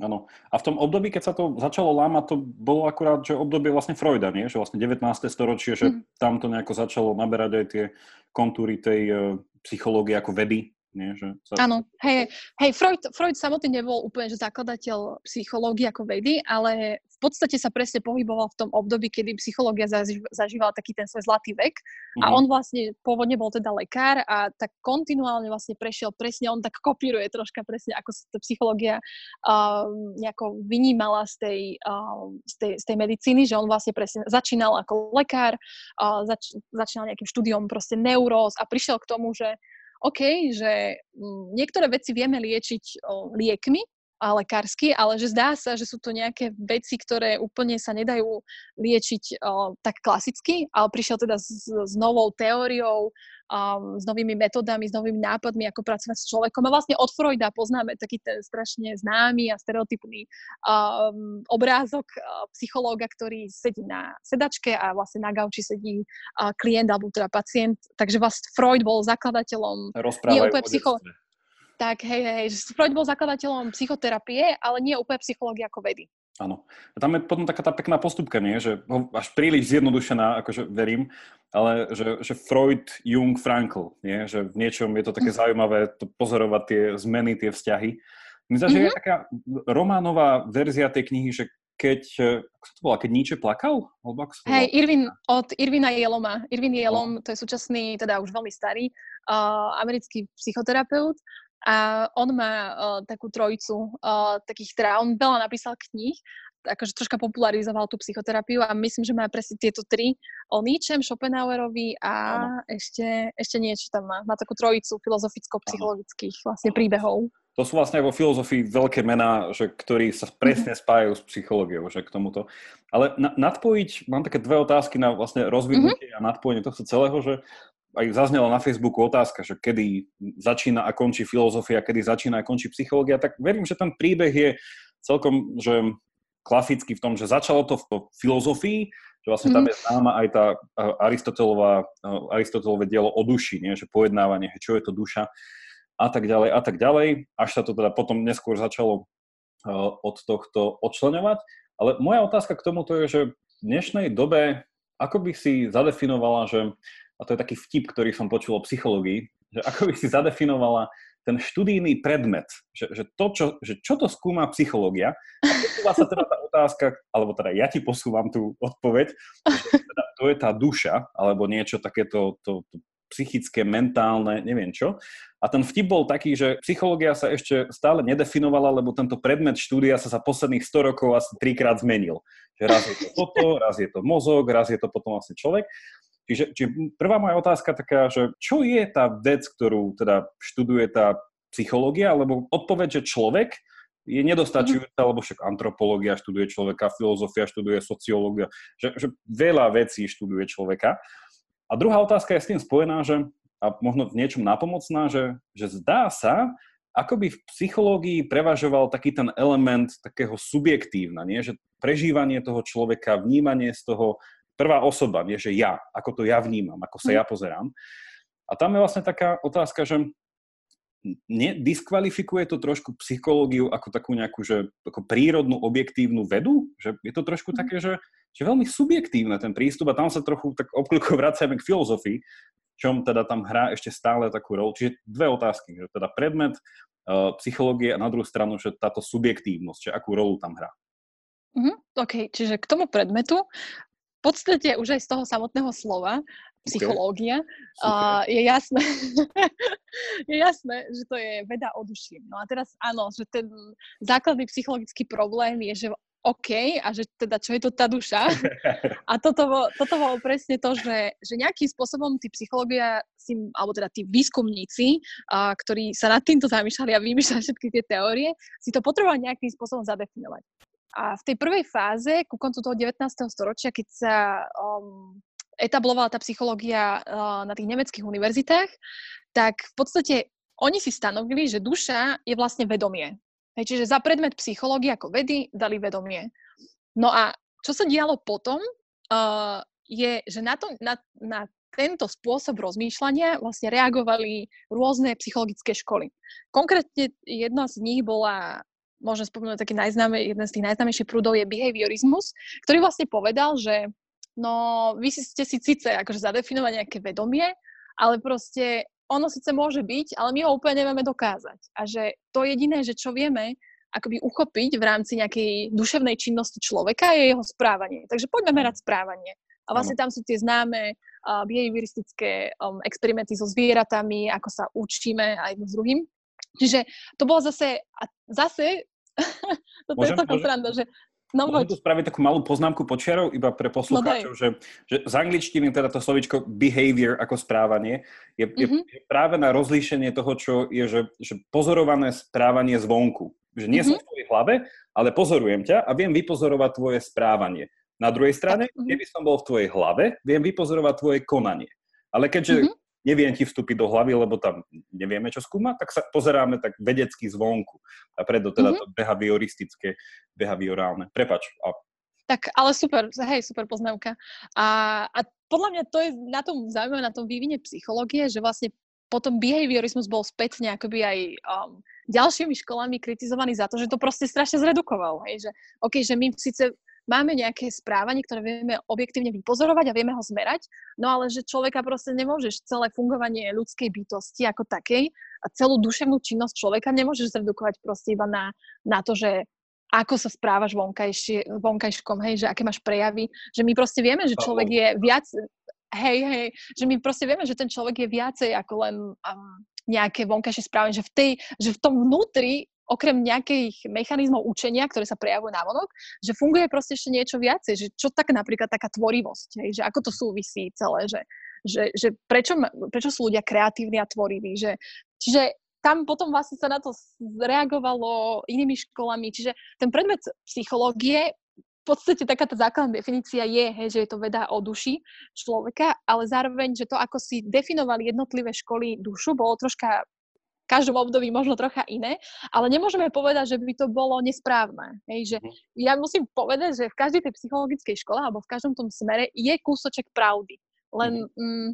Áno. A v tom období, keď sa to začalo lámať, to bolo akurát, že obdobie vlastne Freuda, nie? Že vlastne 19. storočie, že mm. tam to nejako začalo naberať aj tie kontúry tej uh, psychológie ako vedy, nie? Že sa... Áno, hej, hej Freud, Freud samotný nebol úplne že zakladateľ psychológie ako vedy, ale podstate sa presne pohyboval v tom období, kedy psychológia zažívala taký ten svoj zlatý vek uh-huh. a mhm. on vlastne pôvodne bol teda lekár a tak kontinuálne vlastne prešiel presne, on tak kopíruje troška presne, ako sa tá psychológia uh, nejako vynímala z tej, uh, z, tej, z tej medicíny, že on vlastne presne začínal ako lekár, uh, zač, začínal nejakým štúdiom proste neuróz a prišiel k tomu, že OK, že mm, niektoré veci vieme liečiť liekmi, a lekársky, ale že zdá sa, že sú to nejaké veci, ktoré úplne sa nedajú liečiť o, tak klasicky, ale prišiel teda s, s novou teóriou, um, s novými metodami, s novými nápadmi, ako pracovať s človekom. A vlastne od Freuda poznáme taký ten strašne známy a stereotypný um, obrázok uh, psychológa, ktorý sedí na sedačke a vlastne na gauči sedí uh, klient alebo teda pacient. Takže vlastne Freud bol zakladateľom nie úplne psycho- tak hej, hej, Freud bol zakladateľom psychoterapie, ale nie úplne psychológie ako vedy. Áno. A tam je potom taká tá pekná postupka, nie? že až príliš zjednodušená, akože verím, ale že, že Freud, Jung, Frankl, nie? že v niečom je to také mm. zaujímavé to pozorovať tie zmeny, tie vzťahy. Myslím, mm-hmm. že je mhm. taká románová verzia tej knihy, že keď, ako sa to volá, keď Nietzsche plakal? Alebo ako sa Hej, Irvin, od Irvina Jeloma. Irvin Jelom, no. to je súčasný, teda už veľmi starý, uh, americký psychoterapeut a on má uh, takú trojicu uh, takých, teda on veľa napísal kníh, akože troška popularizoval tú psychoterapiu a myslím, že má presne tieto tri o Nietzschem, Schopenhauerovi a ešte, ešte niečo tam má. Má takú trojicu filozoficko-psychologických vlastne príbehov. To sú vlastne vo filozofii veľké mená, že, ktorí sa presne mhm. spájajú s psychológiou, že k tomuto. Ale na, nadpojiť, mám také dve otázky na vlastne rozvinutie mm-hmm. a nadpojenie tohto celého, že aj zaznela na Facebooku otázka, že kedy začína a končí filozofia, kedy začína a končí psychológia, tak verím, že ten príbeh je celkom že klasický v tom, že začalo to v filozofii, že vlastne tam mhm. je známa aj tá Aristotelová, Aristotelové dielo o duši, nie? že pojednávanie, čo je to duša a tak ďalej a tak ďalej, až sa to teda potom neskôr začalo od tohto odčlenovať. Ale moja otázka k tomuto je, že v dnešnej dobe, ako by si zadefinovala, že a to je taký vtip, ktorý som počul o psychológii, že ako by si zadefinovala ten študijný predmet, že, že, to, čo, že čo to skúma psychológia, a posúva sa teda tá otázka, alebo teda ja ti posúvam tú odpoveď, že teda to je tá duša, alebo niečo takéto to, to psychické, mentálne, neviem čo. A ten vtip bol taký, že psychológia sa ešte stále nedefinovala, lebo tento predmet štúdia sa za posledných 100 rokov asi trikrát zmenil. Že raz je to toto, raz je to mozog, raz je to potom vlastne človek. Čiže, čiže prvá moja otázka taká, že čo je tá vec, ktorú teda študuje tá psychológia, lebo odpoveď, že človek je nedostačujúca, mm-hmm. lebo však antropológia študuje človeka, filozofia študuje sociológia, že, že veľa vecí študuje človeka. A druhá otázka je s tým spojená, že a možno v niečom napomocná, že, že zdá sa, ako by v psychológii prevažoval taký ten element takého subjektívna, nie? že prežívanie toho človeka, vnímanie z toho prvá osoba, vie, že ja, ako to ja vnímam, ako sa ja mhm. pozerám. A tam je vlastne taká otázka, že nediskvalifikuje to trošku psychológiu ako takú nejakú, že ako prírodnú, objektívnu vedu? Že je to trošku mhm. také, že, že veľmi subjektívne ten prístup a tam sa trochu tak obkľúko vracajme k filozofii, čom teda tam hrá ešte stále takú rolu. Čiže dve otázky, že teda predmet uh, psychológie a na druhú stranu, že táto subjektívnosť, že akú rolu tam hrá. Mm-hmm, OK, čiže k tomu predmetu v podstate už aj z toho samotného slova psychológia, okay. uh, je jasné, je jasné, že to je veda o duši. No a teraz áno, že ten základný psychologický problém je, že OK a že teda čo je to tá duša. A toto, toto bolo presne to, že, že nejakým spôsobom tí psychológia, si, alebo teda tí výskumníci, a, ktorí sa nad týmto zamýšľali a vymýšľali všetky tie teórie, si to potrebovali nejakým spôsobom zadefinovať. A v tej prvej fáze, ku koncu toho 19. storočia, keď sa um, etablovala tá psychológia uh, na tých nemeckých univerzitách, tak v podstate oni si stanovili, že duša je vlastne vedomie. Hej, čiže za predmet psychológie ako vedy dali vedomie. No a čo sa dialo potom, uh, je, že na, to, na, na tento spôsob rozmýšľania vlastne reagovali rôzne psychologické školy. Konkrétne jedna z nich bola, môžem spomenúť taký najznáme, jeden z tých najznámejších prúdov je behaviorizmus, ktorý vlastne povedal, že no, vy ste si síce akože zadefinovať nejaké vedomie, ale proste ono síce môže byť, ale my ho úplne nevieme dokázať. A že to jediné, že čo vieme akoby uchopiť v rámci nejakej duševnej činnosti človeka je jeho správanie. Takže poďme merať správanie. A vlastne tam sú tie známe uh, behavioristické um, experimenty so zvieratami, ako sa učíme aj jedno s druhým. Čiže to bolo zase, a zase, to je taká sranda, že No, Môžem tu spraviť takú malú poznámku počiarov iba pre poslucháčov, no, že, že z angličtiny teda to slovičko behavior ako správanie je, mm-hmm. je práve na rozlíšenie toho, čo je, že, že pozorované správanie zvonku. Že nie mm-hmm. som v tvojej hlave, ale pozorujem ťa a viem vypozorovať tvoje správanie. Na druhej strane, mm-hmm. keby som bol v tvojej hlave, viem vypozorovať tvoje konanie. Ale keďže mm-hmm neviem ti vstúpiť do hlavy, lebo tam nevieme, čo skúmať, tak sa pozeráme tak vedecky zvonku. A preto teda mm-hmm. to behavioristické, behaviorálne. Prepač. A... Tak, ale super, hej, super poznámka. A, a podľa mňa to je na tom zaujímavé, na tom vývine psychológie, že vlastne potom behaviorizmus bol spätne akoby aj um, ďalšími školami kritizovaný za to, že to proste strašne zredukoval. Hej? Že, OK, že my síce máme nejaké správanie, ktoré vieme objektívne vypozorovať a vieme ho zmerať, no ale že človeka proste nemôžeš celé fungovanie ľudskej bytosti ako takej a celú duševnú činnosť človeka nemôžeš zredukovať proste iba na, na to, že ako sa správaš vonkajškom, hej, že aké máš prejavy, že my proste vieme, že človek je viac, hej, hej, že my proste vieme, že ten človek je viacej ako len um, nejaké vonkajšie správanie, že v, tej, že v tom vnútri okrem nejakých mechanizmov učenia, ktoré sa prejavujú na vonok, že funguje proste ešte niečo viacej, že čo tak napríklad taká tvorivosť, hej, že ako to súvisí celé, že, že, že prečo, prečo sú ľudia kreatívni a tvoriví, že, čiže tam potom vlastne sa na to reagovalo inými školami, čiže ten predmet psychológie v podstate taká tá základná definícia je, hej, že je to veda o duši človeka, ale zároveň, že to, ako si definovali jednotlivé školy dušu, bolo troška každom období možno trocha iné, ale nemôžeme povedať, že by to bolo nesprávne. Hej, že mhm. ja musím povedať, že v každej tej psychologickej škole alebo v každom tom smere je kúsoček pravdy. Len mm,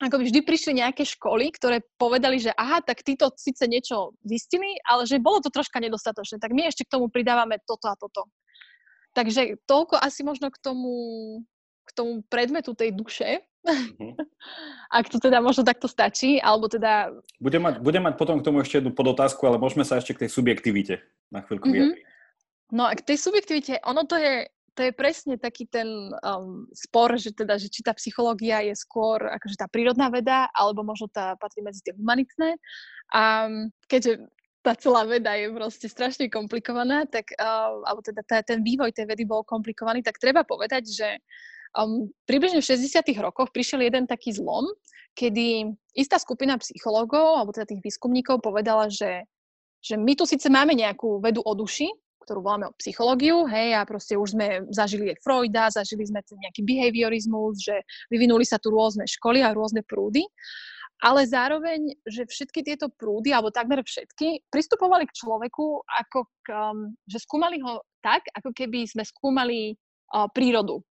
ako by vždy prišli nejaké školy, ktoré povedali, že aha, tak títo síce niečo zistili, ale že bolo to troška nedostatočné, tak my ešte k tomu pridávame toto a toto. Takže toľko asi možno k tomu, k tomu predmetu tej duše. Mm-hmm. Ak to teda možno takto stačí, alebo teda... Budem mať, budem mať potom k tomu ešte jednu podotázku, ale môžeme sa ešte k tej subjektivite na chvíľku mm-hmm. vyjadriť. No a k tej subjektivite, ono to je, to je presne taký ten um, spor, že teda, že či tá psychológia je skôr akože tá prírodná veda, alebo možno tá patrí medzi tie humanitné. A keďže tá celá veda je proste strašne komplikovaná, tak, uh, alebo teda tá, ten vývoj tej vedy bol komplikovaný, tak treba povedať, že um, približne v 60. rokoch prišiel jeden taký zlom, kedy istá skupina psychológov, alebo teda tých výskumníkov povedala, že, že my tu síce máme nejakú vedu o duši, ktorú voláme o psychológiu, hej, a proste už sme zažili aj Freuda, zažili sme ten nejaký behaviorizmus, že vyvinuli sa tu rôzne školy a rôzne prúdy, ale zároveň, že všetky tieto prúdy, alebo takmer všetky, pristupovali k človeku ako k, um, že skúmali ho tak, ako keby sme skúmali uh, prírodu.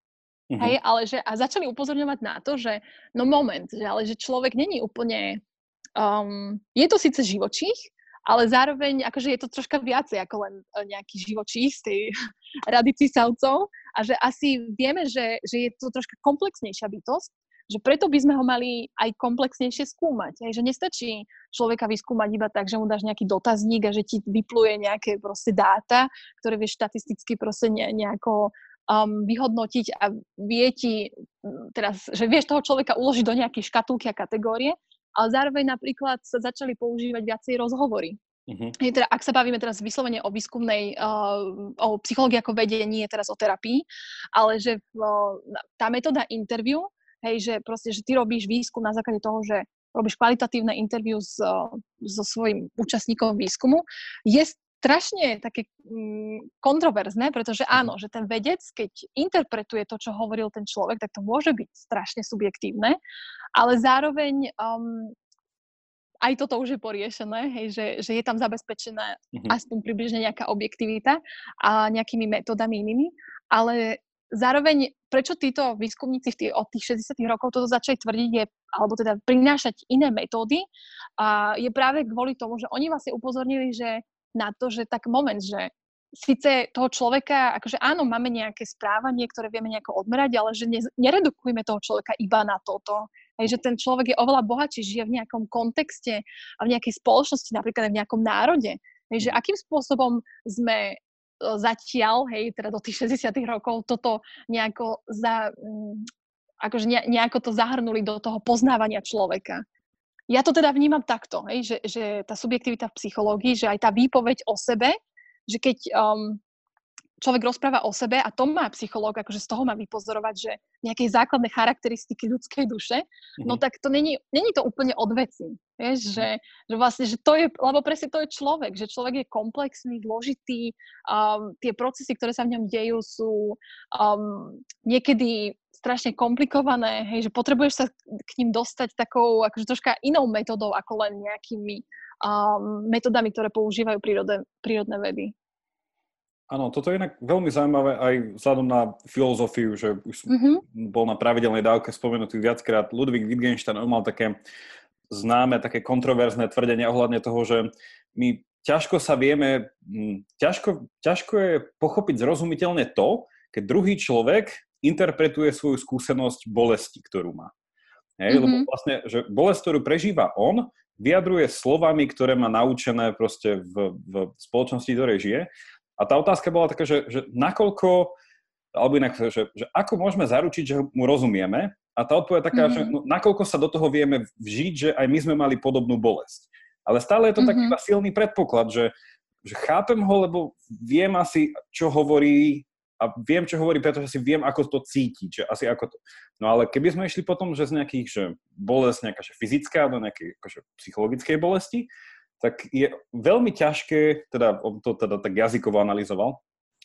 Uh-huh. Hej, ale že, a začali upozorňovať na to, že no moment, že, ale že človek není úplne, um, je to síce živočích, ale zároveň akože je to troška viacej ako len uh, nejaký živočích z tej rady císavcov a že asi vieme, že, že je to troška komplexnejšia bytosť že preto by sme ho mali aj komplexnejšie skúmať. Hej, že nestačí človeka vyskúmať iba tak, že mu dáš nejaký dotazník a že ti vypluje nejaké proste dáta, ktoré vieš štatisticky proste ne, nejako um, vyhodnotiť a vie ti, teraz, že vieš toho človeka uložiť do nejakej škatulky a kategórie, ale zároveň napríklad sa začali používať viacej rozhovory. Uh-huh. teda, ak sa bavíme teraz vyslovene o výskumnej, uh, o psychológii ako vedení, nie teraz o terapii, ale že uh, tá metóda interview, hej, že proste, že ty robíš výskum na základe toho, že robíš kvalitatívne interview s, so svojím účastníkom výskumu, je strašne také mm, kontroverzné, pretože mhm. áno, že ten vedec, keď interpretuje to, čo hovoril ten človek, tak to môže byť strašne subjektívne, ale zároveň um, aj toto už je poriešené, hej, že, že je tam zabezpečená mm-hmm. aspoň približne nejaká objektivita a nejakými metodami inými, ale zároveň prečo títo výskumníci v tých, od tých 60 rokov toto začali tvrdiť, je, alebo teda prinášať iné metódy, a je práve kvôli tomu, že oni vlastne upozornili, že na to, že tak moment, že síce toho človeka, akože áno, máme nejaké správanie, ktoré vieme nejako odmerať, ale že ne, neredukujme toho človeka iba na toto. Hej, že ten človek je oveľa bohatší, žije v nejakom kontexte a v nejakej spoločnosti, napríklad aj v nejakom národe. Hej, že akým spôsobom sme e, zatiaľ, hej, teda do tých 60 rokov toto nejako za, mm, akože nejako to zahrnuli do toho poznávania človeka. Ja to teda vnímam takto, hej, že, že tá subjektivita v psychológii, že aj tá výpoveď o sebe že keď um, človek rozpráva o sebe a to má psychológ, akože z toho má vypozorovať, že nejaké základné charakteristiky ľudskej duše, mm-hmm. no tak to není, není to úplne od veci. Vieš, že, že vlastne, že to je, lebo presne to je človek, že človek je komplexný, zložitý, um, tie procesy, ktoré sa v ňom dejú, sú um, niekedy strašne komplikované, hej, že potrebuješ sa k ním dostať takou akože troška inou metodou ako len nejakými um, metodami, ktoré používajú prírodné, prírodné vedy. Áno, toto je inak veľmi zaujímavé aj vzhľadom na filozofiu, že už mm-hmm. bol na pravidelnej dávke spomenutý viackrát. Ludwig Wittgenstein, on mal také známe, také kontroverzné tvrdenie ohľadne toho, že my ťažko sa vieme, ťažko, ťažko je pochopiť zrozumiteľne to, keď druhý človek interpretuje svoju skúsenosť bolesti, ktorú má. Hej, mm-hmm. Lebo vlastne, že bolesť, ktorú prežíva on, vyjadruje slovami, ktoré má naučené proste v, v spoločnosti, ktorej žije. A tá otázka bola taká, že, že nakoľko, alebo inak, že, že ako môžeme zaručiť, že mu rozumieme. A tá odpoveď taká, mm-hmm. že no, nakoľko sa do toho vieme vžiť, že aj my sme mali podobnú bolesť. Ale stále je to mm-hmm. taký silný predpoklad, že, že chápem ho, lebo viem asi, čo hovorí, a viem, čo hovorí, pretože si viem, ako to cíti, že asi ako to. No ale keby sme išli potom, že z nejakých, že bolesť nejaká že fyzická do nejakej akože, psychologickej bolesti, tak je veľmi ťažké, teda on to teda tak jazykovo analyzoval,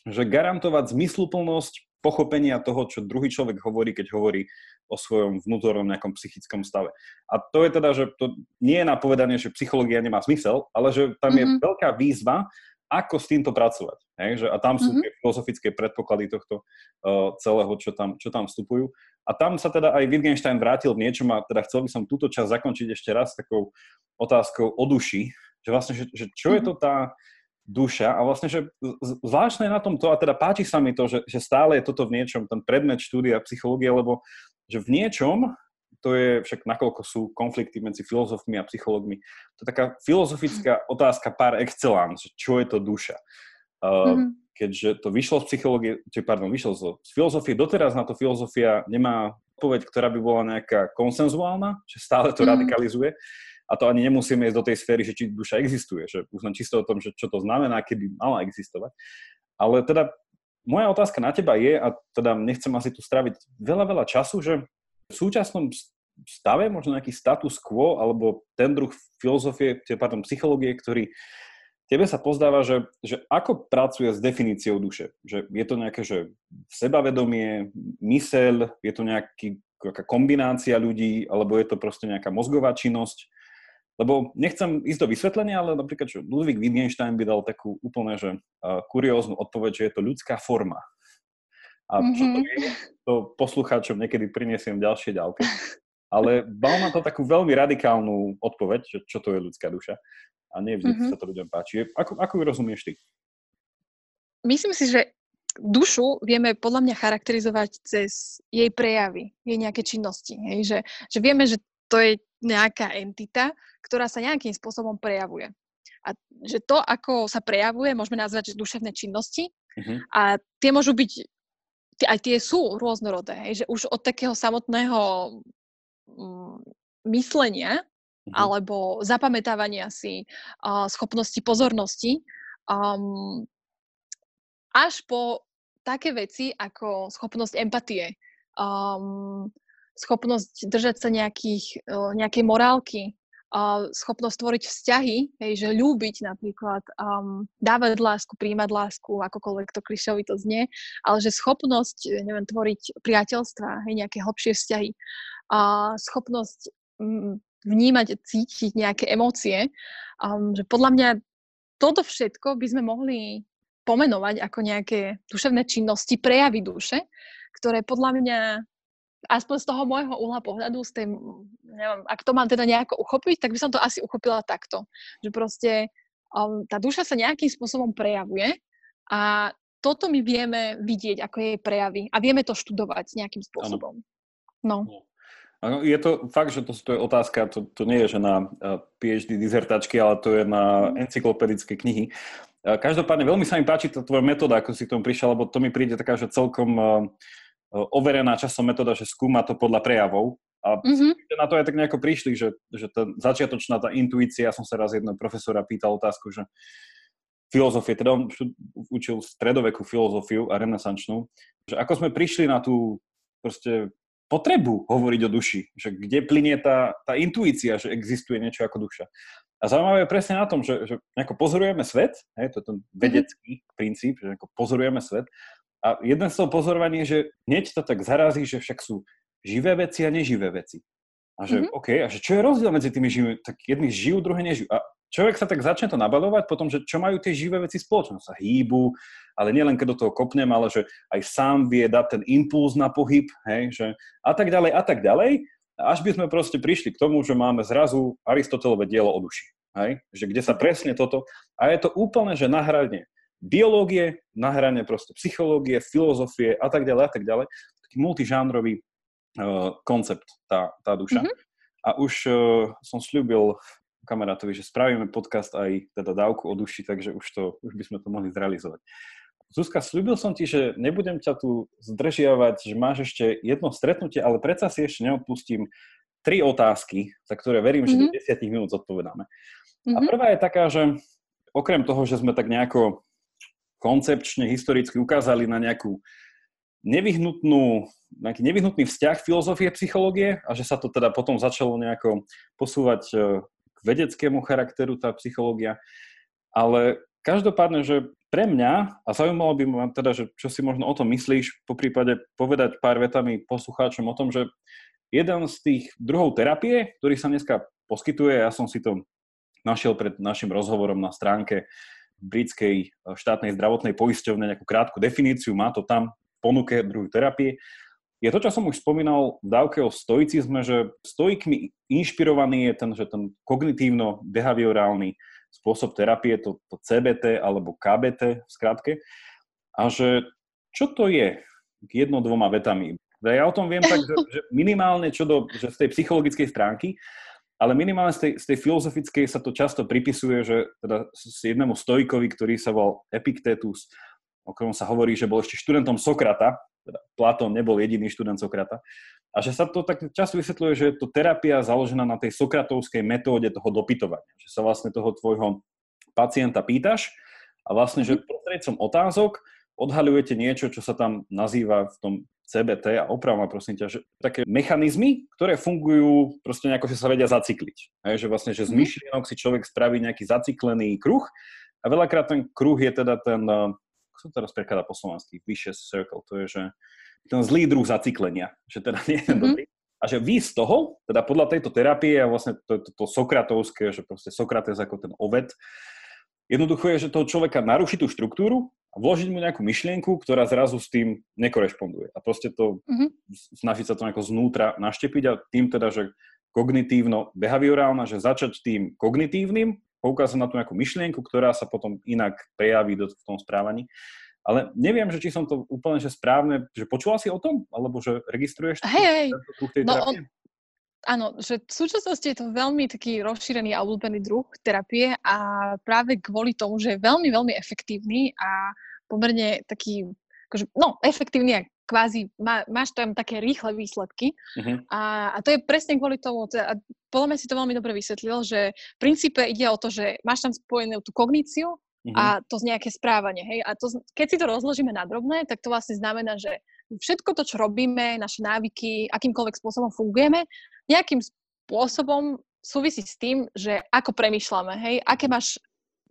že garantovať zmysluplnosť pochopenia toho, čo druhý človek hovorí, keď hovorí o svojom vnútornom nejakom psychickom stave. A to je teda, že to nie je napovedanie, že psychológia nemá zmysel, ale že tam mm-hmm. je mhm. veľká výzva, ako s týmto pracovať. Hej? Že, a tam sú mm-hmm. tie filozofické predpoklady tohto uh, celého, čo tam, čo tam vstupujú. A tam sa teda aj Wittgenstein vrátil v niečom a teda chcel by som túto časť zakončiť ešte raz takou otázkou o duši, že vlastne, že, že čo mm-hmm. je to mhm. tá duša a vlastne, že zvláštne na tom to, a teda páči sa mi to, že, že stále je toto v niečom, ten predmet štúdia psychológie, lebo že v niečom to je však nakoľko sú konflikty medzi filozofmi a psychológmi. To je taká filozofická otázka par excellence, čo je to duša. Uh, mm-hmm. Keďže to vyšlo z psychológie, či pardon, vyšlo z, z filozofie, doteraz na to filozofia nemá odpoveď, ktorá by bola nejaká konsenzuálna, že stále to mm-hmm. radikalizuje. A to ani nemusíme ísť do tej sféry, že či duša existuje, že už len čisto o tom, že čo to znamená, keby mala existovať. Ale teda moja otázka na teba je, a teda nechcem asi tu straviť veľa, veľa času, že v súčasnom stave, možno nejaký status quo, alebo ten druh filozofie, pardon, psychológie, ktorý tebe sa pozdáva, že, že ako pracuje s definíciou duše. Že je to nejaké že sebavedomie, mysel, je to nejaký, nejaká kombinácia ľudí, alebo je to proste nejaká mozgová činnosť. Lebo nechcem ísť do vysvetlenia, ale napríklad, že Ludwig Wittgenstein by dal takú úplne že, uh, kurióznu odpoveď, že je to ľudská forma. A čo to mhm. je, to poslucháčom niekedy priniesiem ďalšie ďalky. Ale dal na to takú veľmi radikálnu odpoveď, že čo to je ľudská duša. A nie vždy mm-hmm. sa to ľuďom páči. Ako, ako ju rozumieš ty? Myslím si, že dušu vieme podľa mňa charakterizovať cez jej prejavy, jej nejaké činnosti. Hej? Že, že vieme, že to je nejaká entita, ktorá sa nejakým spôsobom prejavuje. A že to, ako sa prejavuje, môžeme nazvať že duševné činnosti. Uh-huh. A tie môžu byť, aj tie sú rôznorodé. Hej? Že už od takého samotného myslenia, uh-huh. alebo zapamätávania si, uh, schopnosti pozornosti, um, až po také veci ako schopnosť empatie, um, schopnosť držať sa nejakých, uh, nejakej morálky, uh, schopnosť tvoriť vzťahy, hej, že ľúbiť napríklad, um, dávať lásku, príjmať lásku, akokoľvek to klišovi to znie, ale že schopnosť, neviem, tvoriť priateľstva, hej, nejaké hlbšie vzťahy, uh, schopnosť um, vnímať, cítiť nejaké emócie, um, že podľa mňa toto všetko by sme mohli pomenovať ako nejaké duševné činnosti, prejavy duše, ktoré podľa mňa aspoň z toho môjho uhla pohľadu, z tej, neviem, ak to mám teda nejako uchopiť, tak by som to asi uchopila takto. Že proste um, tá duša sa nejakým spôsobom prejavuje a toto my vieme vidieť ako jej prejavy a vieme to študovať nejakým spôsobom. No. Je to fakt, že to, to je otázka, to, to nie je, že na PhD dizertačky, ale to je na mhm. encyklopedické knihy. Každopádne veľmi sa mi páči tá tvoja metóda, ako si k tomu prišiel, lebo to mi príde taká, že celkom overená časom metóda, že skúma to podľa prejavov. A mm-hmm. na to aj tak nejako prišli, že, že tá začiatočná tá intuícia, ja som sa raz jedného profesora pýtal otázku, že filozofie, teda on učil stredovekú filozofiu a renesančnú, že ako sme prišli na tú proste potrebu hovoriť o duši, že kde plinie tá, tá intuícia, že existuje niečo ako duša. A zaujímavé je presne na tom, že, že nejako pozorujeme svet, hej, to je ten mhm. vedecký mm-hmm. princíp, že nejako pozorujeme svet a jeden z toho pozorovaní je, že hneď to tak zarazí, že však sú živé veci a neživé veci. A že, mm-hmm. OK, a že čo je rozdiel medzi tými živými? Tak jedni žijú, druhé nežijú. A človek sa tak začne to nabalovať potom, že čo majú tie živé veci spoločné. Sa hýbu, ale nielen keď do toho kopnem, ale že aj sám vie dať ten impuls na pohyb, hej, že a tak ďalej, a tak ďalej. Až by sme proste prišli k tomu, že máme zrazu Aristotelové dielo o duši. Hej? Že kde sa presne toto... A je to úplne, že na hrane biológie, na hrane proste psychológie, filozofie a tak ďalej a tak ďalej. Taký multižánrový uh, koncept tá, tá duša. Mm-hmm. A už uh, som slúbil kamarátovi, že spravíme podcast aj teda dávku o duši, takže už, to, už by sme to mohli zrealizovať. Zuzka, slúbil som ti, že nebudem ťa tu zdržiavať, že máš ešte jedno stretnutie, ale predsa si ešte neodpustím tri otázky, za ktoré verím, mm-hmm. že do 10 mhm. minút zodpovedáme. Mm-hmm. A mhm. prvá je taká, že okrem toho, že sme tak nejako koncepčne, historicky ukázali na nejakú nevyhnutnú, nejaký nevyhnutný vzťah filozofie psychológie a že sa to teda potom začalo nejako posúvať e, vedeckému charakteru tá psychológia. Ale každopádne, že pre mňa, a zaujímalo by ma teda, že čo si možno o tom myslíš, po prípade povedať pár vetami poslucháčom o tom, že jeden z tých druhov terapie, ktorý sa dneska poskytuje, ja som si to našiel pred našim rozhovorom na stránke britskej štátnej zdravotnej poisťovne nejakú krátku definíciu, má to tam v ponuke druhu terapie. Je to, čo som už spomínal dávke o stoicizme, že stoikmi inšpirovaný je ten, že ten kognitívno-behaviorálny spôsob terapie, to, to CBT alebo KBT v skratke. A že čo to je? Jedno, dvoma vetami. Ja o tom viem tak, že, že minimálne čo do že z tej psychologickej stránky, ale minimálne z tej, z tej filozofickej sa to často pripisuje, že teda jednému stojkovi, ktorý sa volal Epictetus, o ktorom sa hovorí, že bol ešte študentom Sokrata, teda Platón nebol jediný študent Sokrata, a že sa to tak často vysvetľuje, že je to terapia založená na tej sokratovskej metóde toho dopytovania, že sa vlastne toho tvojho pacienta pýtaš a vlastne, že mhm. prostredcom otázok odhaľujete niečo, čo sa tam nazýva v tom CBT a opravom prosím ťa, že také mechanizmy, ktoré fungujú proste nejako, že sa vedia zacykliť. Hej, že vlastne, že z mhm. myšlienok si človek spraví nejaký zacyklený kruh a veľakrát ten kruh je teda ten, sa teraz prekladá po slovensky, vicious circle, to je, že ten zlý druh zacyklenia, že teda nie je mm-hmm. dobrý. A že vy z toho, teda podľa tejto terapie a vlastne to, to, to sokratovské, že proste Sokrates ako ten oved, jednoducho je, že toho človeka naruší tú štruktúru a vložiť mu nejakú myšlienku, ktorá zrazu s tým nekorešponduje. A proste to mm-hmm. snažiť sa to nejako znútra naštepiť a tým teda, že kognitívno-behaviorálna, že začať tým kognitívnym, poukázať na tú nejakú myšlienku, ktorá sa potom inak prejaví do, v tom správaní. Ale neviem, že či som to úplne že správne, že počula si o tom? Alebo že registruješ hej, hej. no, on, áno, že v súčasnosti je to veľmi taký rozšírený a obľúbený druh terapie a práve kvôli tomu, že je veľmi, veľmi efektívny a pomerne taký, akože, no, efektívny a kvázi má, máš tam také rýchle výsledky uh-huh. a, a to je presne kvôli tomu, a podľa mňa si to veľmi dobre vysvetlil, že v princípe ide o to, že máš tam spojenú tú kogníciu uh-huh. a to z nejaké správanie, hej, a to, keď si to rozložíme na drobné, tak to vlastne znamená, že všetko to, čo robíme, naše návyky, akýmkoľvek spôsobom fungujeme, nejakým spôsobom súvisí s tým, že ako premýšľame, hej, aké máš,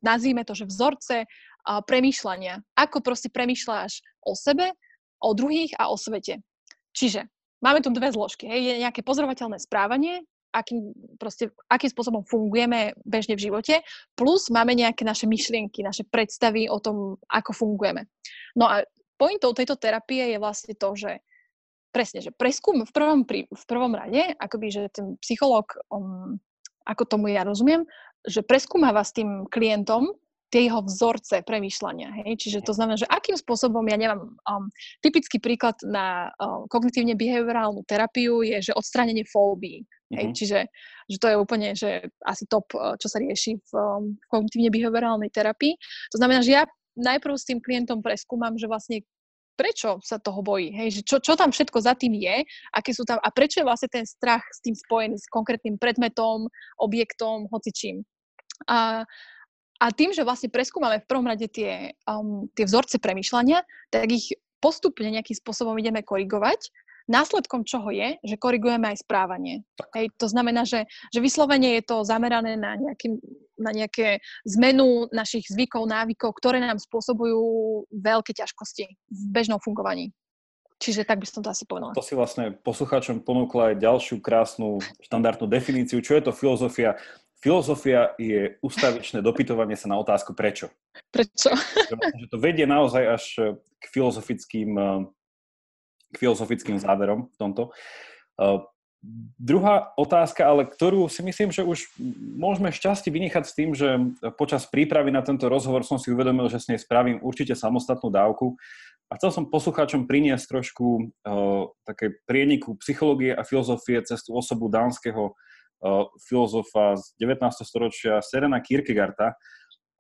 nazvime to, že vzorce premýšľania, ako proste premýšľaš o sebe, o druhých a o svete. Čiže máme tu dve zložky. Hej. Je nejaké pozorovateľné správanie, akým, proste, akým spôsobom fungujeme bežne v živote, plus máme nejaké naše myšlienky, naše predstavy o tom, ako fungujeme. No a pointou tejto terapie je vlastne to, že presne, že preskúm v prvom, v prvom rade, akoby, že ten psychológ, um, ako tomu ja rozumiem, že preskúmava s tým klientom tie jeho vzorce premýšľania. Hej? Čiže to znamená, že akým spôsobom, ja neviem, um, typický príklad na um, kognitívne behaviorálnu terapiu je, že odstránenie fóbií. Mm-hmm. Hej? Mhm. Čiže že to je úplne že asi top, uh, čo sa rieši v, um, kognitívne behaviorálnej terapii. To znamená, že ja najprv s tým klientom preskúmam, že vlastne prečo sa toho bojí, hej, že čo, čo tam všetko za tým je, aké sú tam a prečo je vlastne ten strach s tým spojený s konkrétnym predmetom, objektom, hocičím. A a tým, že vlastne preskúmame v prvom rade tie, um, tie vzorce premyšľania, tak ich postupne nejakým spôsobom ideme korigovať. Následkom čoho je, že korigujeme aj správanie. Hej, to znamená, že, že vyslovene je to zamerané na, nejaký, na nejaké zmenu našich zvykov, návykov, ktoré nám spôsobujú veľké ťažkosti v bežnom fungovaní. Čiže tak by som to asi povedala. To si vlastne poslucháčom ponúkla aj ďalšiu krásnu štandardnú definíciu. Čo je to filozofia? Filozofia je ustavičné dopytovanie sa na otázku prečo. Prečo? Že to vedie naozaj až eh, k filozofickým, eh, k filozofickým záverom v tomto. Eh, druhá otázka, ale ktorú si myslím, že už môžeme šťastie vynechať s tým, že počas prípravy na tento rozhovor som si uvedomil, že s nej spravím určite samostatnú dávku. A chcel som poslucháčom priniesť trošku uh, také prieniku psychológie a filozofie cez tú osobu dánskeho filozofa z 19. storočia Serena Kierkegaarda,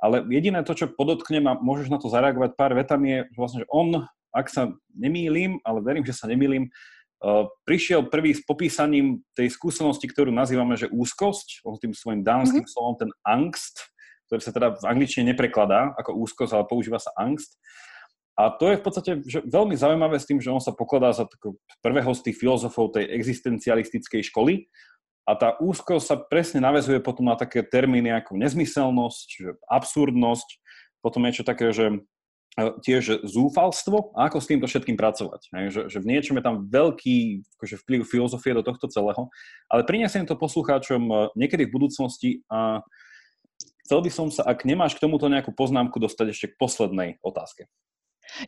ale jediné to, čo podotknem a môžeš na to zareagovať pár vetami, je, že vlastne, že on, ak sa nemýlim, ale verím, že sa nemýlim, prišiel prvý s popísaním tej skúsenosti, ktorú nazývame, že úzkosť, on tým svojim dánskym mm-hmm. slovom ten angst, ktorý sa teda v angličtine neprekladá ako úzkosť, ale používa sa angst. A to je v podstate že veľmi zaujímavé s tým, že on sa pokladá za prvého z tých filozofov tej existencialistickej školy a tá úzkosť sa presne navezuje potom na také termíny ako nezmyselnosť, absurdnosť, potom je čo také, že e, tiež zúfalstvo a ako s týmto všetkým pracovať. Že, že v niečom je tam veľký akože vplyv filozofie do tohto celého, ale prinesiem to poslucháčom e, niekedy v budúcnosti a chcel by som sa, ak nemáš k tomuto nejakú poznámku, dostať ešte k poslednej otázke.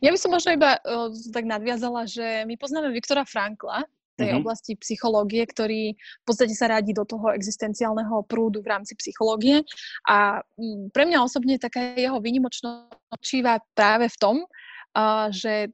Ja by som možno iba uh, tak nadviazala, že my poznáme Viktora Frankla, tej mm-hmm. oblasti psychológie, ktorý v podstate sa radí do toho existenciálneho prúdu v rámci psychológie. A mm, pre mňa osobne taká jeho výnimočnosť číva práve v tom, že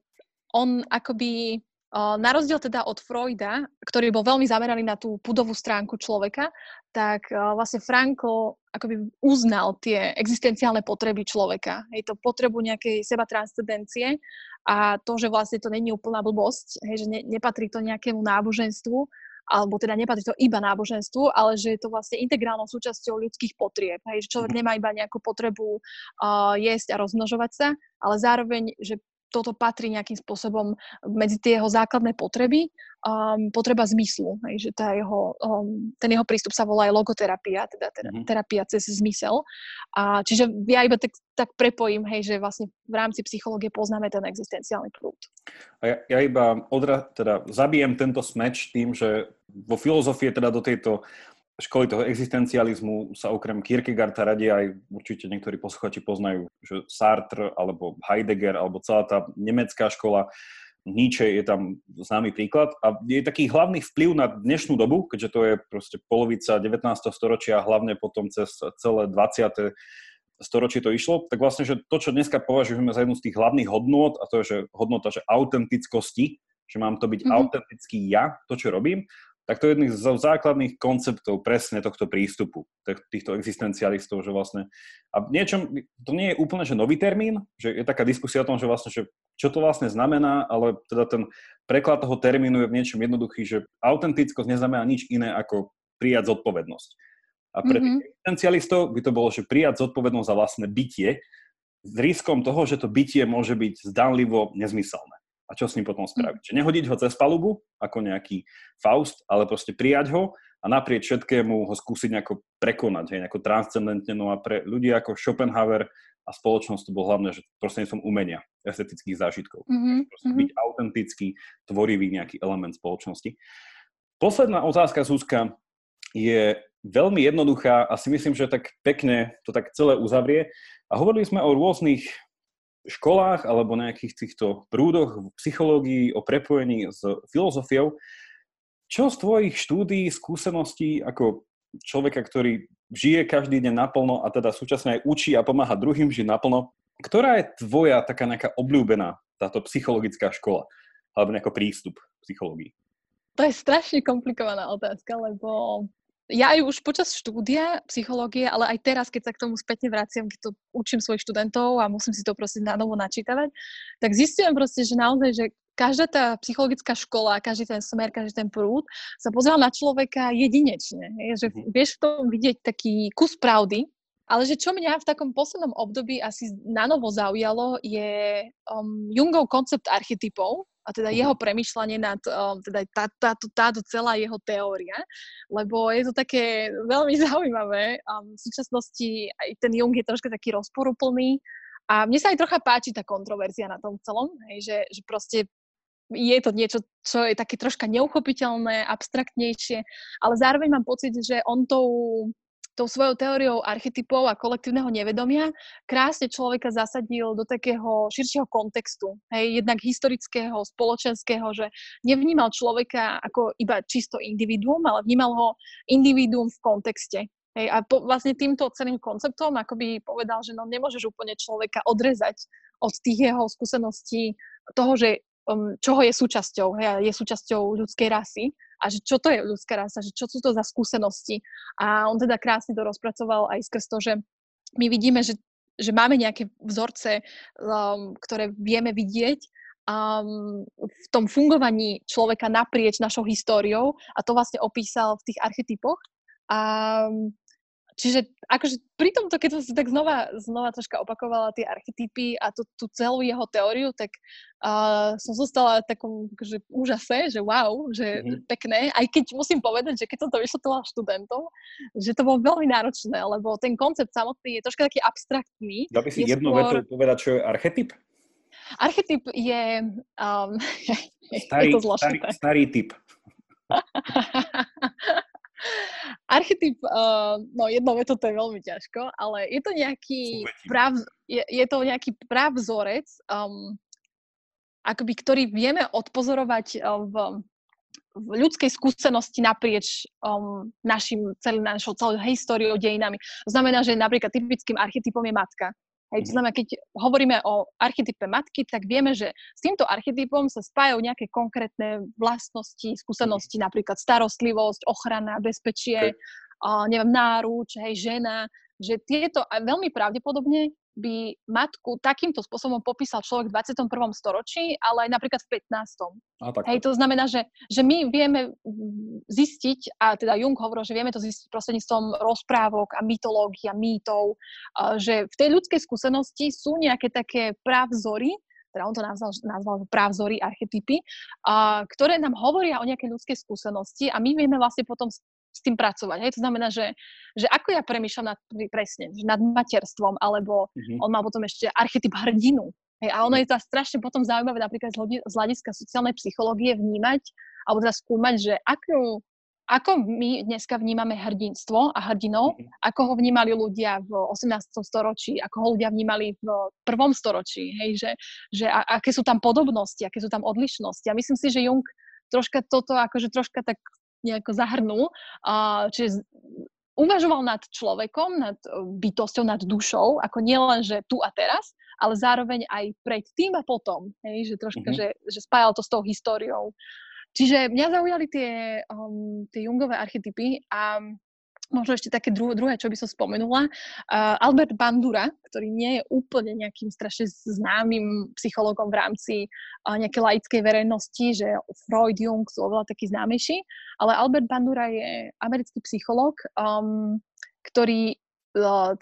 on akoby na rozdiel teda od Freuda, ktorý bol veľmi zameraný na tú pudovú stránku človeka, tak vlastne Frankl akoby uznal tie existenciálne potreby človeka. Hej, to potrebu nejakej seba transcendencie a to, že vlastne to není úplná blbosť, hej, že ne, nepatrí to nejakému náboženstvu, alebo teda nepatrí to iba náboženstvu, ale že je to vlastne integrálnou súčasťou ľudských potrieb. Hej, že človek nemá iba nejakú potrebu uh, jesť a rozmnožovať sa, ale zároveň, že toto patrí nejakým spôsobom medzi tie jeho základné potreby, um, potreba zmyslu, hej, že tá jeho, um, ten jeho prístup sa volá aj logoterapia, teda, teda mm-hmm. terapia cez zmysel. A, čiže ja iba tak, tak prepojím, hej, že vlastne v rámci psychológie poznáme ten existenciálny prúd. A ja, ja iba odra, teda zabijem tento smeč tým, že vo filozofie teda do tejto školy toho existencializmu sa okrem Kierkegaarda radia aj určite niektorí posluchači poznajú, že Sartre alebo Heidegger alebo celá tá nemecká škola, Nietzsche je tam známy príklad a je taký hlavný vplyv na dnešnú dobu, keďže to je proste polovica 19. storočia, hlavne potom cez celé 20. storočie to išlo, tak vlastne, že to, čo dneska považujeme za jednu z tých hlavných hodnôt, a to je, že hodnota, že autentickosti, že mám to byť mm-hmm. autentický ja, to, čo robím, tak to je jedný z základných konceptov presne tohto prístupu, týchto existencialistov, že vlastne, a v niečom, to nie je úplne, že nový termín, že je taká diskusia o tom, že vlastne, že čo to vlastne znamená, ale teda ten preklad toho termínu je v niečom jednoduchý, že autentickosť neznamená nič iné ako prijať zodpovednosť. A pre mm-hmm. existencialistov by to bolo, že prijať zodpovednosť za vlastné bytie s riskom toho, že to bytie môže byť zdanlivo nezmyselné. A čo s ním potom spraviť? Mm. Čiže nehodiť ho cez palubu ako nejaký Faust, ale proste prijať ho a naprieč všetkému ho skúsiť nejako prekonať, hej, nejako transcendentne. No a pre ľudí ako Schopenhauer a spoločnosť to bolo hlavne, že prostredníctvom umenia, estetických zážitkov. Mm-hmm. byť autentický, tvorivý nejaký element spoločnosti. Posledná otázka, Zuzka, je veľmi jednoduchá a si myslím, že tak pekne to tak celé uzavrie. A hovorili sme o rôznych školách alebo nejakých týchto prúdoch v psychológii, o prepojení s filozofiou. Čo z tvojich štúdí, skúseností ako človeka, ktorý žije každý deň naplno a teda súčasne aj učí a pomáha druhým žiť naplno, ktorá je tvoja taká nejaká obľúbená táto psychologická škola alebo nejaký prístup k psychológii? To je strašne komplikovaná otázka, lebo ja aj už počas štúdia psychológie, ale aj teraz, keď sa k tomu spätne vraciam, keď to učím svojich študentov a musím si to proste na novo načítavať, tak zistujem proste, že naozaj, že každá tá psychologická škola, každý ten smer, každý ten prúd sa pozerá na človeka jedinečne. Je, že mhm. vieš v tom vidieť taký kus pravdy, ale že čo mňa v takom poslednom období asi na novo zaujalo, je um, Jungov koncept archetypov, a teda mhm. jeho premyšľanie nad um, teda tá, táto, táto celá jeho teória, lebo je to také veľmi zaujímavé. Um, v súčasnosti aj ten Jung je troška taký rozporuplný a mne sa aj trocha páči tá kontroverzia na tom celom, hej, že, že proste je to niečo, čo je také troška neuchopiteľné, abstraktnejšie, ale zároveň mám pocit, že on tou, tou svojou teóriou archetypov a kolektívneho nevedomia krásne človeka zasadil do takého širšieho kontextu. Hej, jednak historického, spoločenského, že nevnímal človeka ako iba čisto individuum, ale vnímal ho individuum v kontexte. Hej, a po, vlastne týmto celým konceptom akoby povedal, že no nemôžeš úplne človeka odrezať od tých jeho skúseností toho, že um, čoho je súčasťou, hej, je súčasťou ľudskej rasy a že čo to je ľudská rasa, že čo sú to za skúsenosti. A on teda krásne to rozpracoval aj skrz to, že my vidíme, že, že máme nejaké vzorce, um, ktoré vieme vidieť um, v tom fungovaní človeka naprieč našou históriou a to vlastne opísal v tých archetypoch. A um, Čiže akože pri tomto, keď som si tak znova, znova troška opakovala tie archetypy a tú, tú celú jeho teóriu, tak uh, som zostala v takom akože, úžase, že wow, že mm-hmm. pekné, aj keď musím povedať, že keď som to vysvetlila študentom, že to bolo veľmi náročné, lebo ten koncept samotný je troška taký abstraktný. Dá by si jednu skôr... vetu povedať, čo je archetyp? Archetyp je... Um, starý, je to starý, starý typ. Archetyp, uh, no jedno veto to je veľmi ťažko, ale je to nejaký prav, je, je to nejaký pravzorec, um, akoby, ktorý vieme odpozorovať uh, v, v ľudskej skúsenosti naprieč um, našim, celý, našou celou históriou, dejinami. To znamená, že napríklad typickým archetypom je matka. Hej, to znamená, keď hovoríme o archetype matky, tak vieme, že s týmto archetypom sa spájajú nejaké konkrétne vlastnosti, skúsenosti, napríklad starostlivosť, ochrana, bezpečie, okay. neviem, náruč, hej, žena, že tieto veľmi pravdepodobne by matku takýmto spôsobom popísal človek v 21. storočí, ale aj napríklad v 15. A, Hej, to znamená, že, že my vieme zistiť, a teda Jung hovoril, že vieme to zistiť prostredníctvom rozprávok a mytológií a mýtov, že v tej ľudskej skúsenosti sú nejaké také právzory, teda on to nazval, nazval právzory, archetypy, a, ktoré nám hovoria o nejakej ľudskej skúsenosti a my vieme vlastne potom s tým pracovať. Hej? To znamená, že, že ako ja premýšľam nad, presne, nad materstvom, alebo mm-hmm. on má potom ešte archetyp hrdinu. Hej? A ono je to strašne potom zaujímavé napríklad z hľadiska sociálnej psychológie vnímať, alebo teda skúmať, že akú, ako my dneska vnímame hrdinstvo a hrdinov, mm-hmm. ako ho vnímali ľudia v 18. storočí, ako ho ľudia vnímali v prvom storočí, hej, že, že a, aké sú tam podobnosti, aké sú tam odlišnosti. A myslím si, že Jung troška toto akože troška tak nejako zahrnul. Čiže uvažoval nad človekom, nad e, bytosťou, nad dušou, ako nielen, že tu a teraz, ale zároveň aj pred tým a potom. Hej, že troška, mm-hmm. že, že spájal to s tou históriou. Čiže mňa zaujali tie, um, tie Jungové archetypy a možno ešte také dru- druhé, čo by som spomenula. Uh, Albert Bandura, ktorý nie je úplne nejakým strašne známym psychologom v rámci uh, nejakej laickej verejnosti, že Freud, Jung sú oveľa taký známejší, ale Albert Bandura je americký psycholog, um, ktorý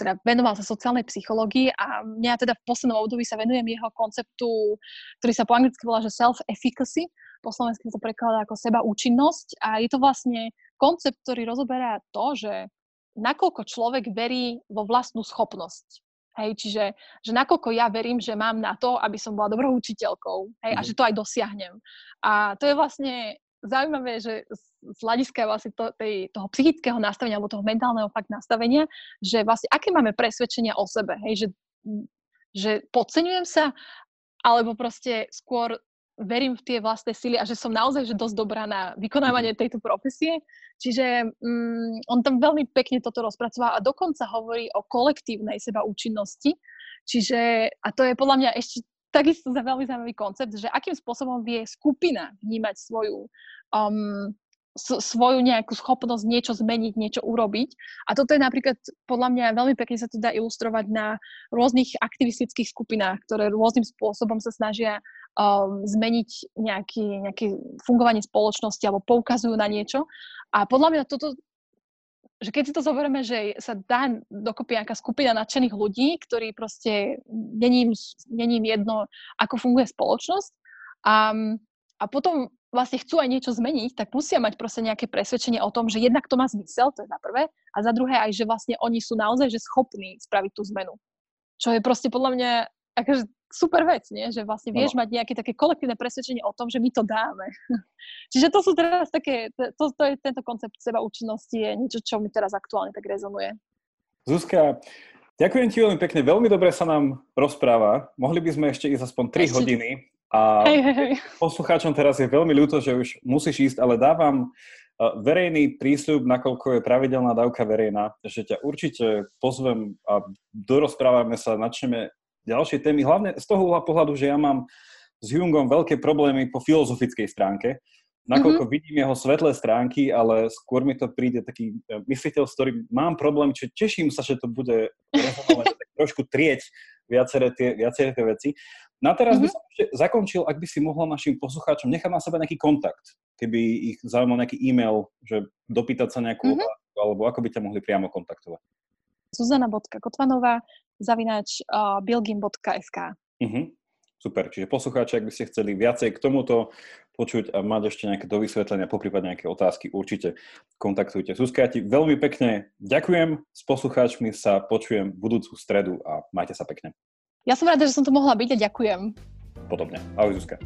teda venoval sa sociálnej psychológii a mňa teda v poslednom období sa venujem jeho konceptu, ktorý sa po anglicky volá, že self-efficacy, po slovensky to prekladá ako seba účinnosť a je to vlastne koncept, ktorý rozoberá to, že nakoľko človek verí vo vlastnú schopnosť. Hej, čiže že nakoľko ja verím, že mám na to, aby som bola dobrou učiteľkou hej, mm. a mhm. že to aj dosiahnem. A to je vlastne zaujímavé, že z hľadiska vlastne to, tej, toho psychického nastavenia alebo toho mentálneho fakt nastavenia, že vlastne aké máme presvedčenia o sebe, hej, že, že podceňujem sa, alebo proste skôr verím v tie vlastné sily a že som naozaj že dosť dobrá na vykonávanie mhm. tejto profesie. Čiže um, on tam veľmi pekne toto rozpracoval a dokonca hovorí o kolektívnej seba účinnosti. Čiže, a to je podľa mňa ešte takisto za veľmi zaujímavý koncept, že akým spôsobom vie skupina vnímať svoju um, svoju nejakú schopnosť niečo zmeniť, niečo urobiť. A toto je napríklad, podľa mňa veľmi pekne sa to dá ilustrovať na rôznych aktivistických skupinách, ktoré rôznym spôsobom sa snažia um, zmeniť nejaký, nejaké fungovanie spoločnosti alebo poukazujú na niečo. A podľa mňa toto, že keď si to zoberieme, že sa dá dokopy nejaká skupina nadšených ľudí, ktorí proste není im, jedno, ako funguje spoločnosť, a, a potom vlastne chcú aj niečo zmeniť, tak musia mať proste nejaké presvedčenie o tom, že jednak to má zmysel, to je za prvé, a za druhé aj, že vlastne oni sú naozaj že schopní spraviť tú zmenu. Čo je proste podľa mňa akože super vec, nie? že vlastne vieš no. mať nejaké také kolektívne presvedčenie o tom, že my to dáme. Čiže to sú teraz také, to, to je tento koncept seba účinnosti je niečo, čo mi teraz aktuálne tak rezonuje. Zuzka, ďakujem ti veľmi pekne, veľmi dobre sa nám rozpráva. Mohli by sme ešte ísť aspoň 3 ešte... hodiny a hej, hej, hej. poslucháčom teraz je veľmi ľúto, že už musíš ísť, ale dávam e, verejný prísľub, nakoľko je pravidelná dávka verejná, že ťa určite pozvem a dorozprávame sa, načneme ďalšie témy, hlavne z toho pohľadu, že ja mám s Jungom veľké problémy po filozofickej stránke, nakoľko mm-hmm. vidím jeho svetlé stránky, ale skôr mi to príde taký e, mysliteľ, s ktorým mám problém, čiže teším sa, že to bude trošku trieť viaceré tie, viaceré tie veci. Na teraz mm-hmm. by mhm. som ešte zakončil, ak by si mohla našim poslucháčom nechať na sebe nejaký kontakt, keby ich zaujímal nejaký e-mail, že dopýtať sa nejakú mm-hmm. otázku, alebo ako by ťa mohli priamo kontaktovať. Zuzana.kotvanová zavináč uh, bilgim.sk mm-hmm. Super, čiže poslucháči, ak by ste chceli viacej k tomuto počuť a mať ešte nejaké dovysvetlenia, poprípade nejaké otázky, určite kontaktujte. Zuzka, ja ti veľmi pekne ďakujem. S poslucháčmi sa počujem budúcu stredu a majte sa pekne. Ja som rada, že som tu mohla byť a ďakujem. Podobne. Ahoj Zuzka.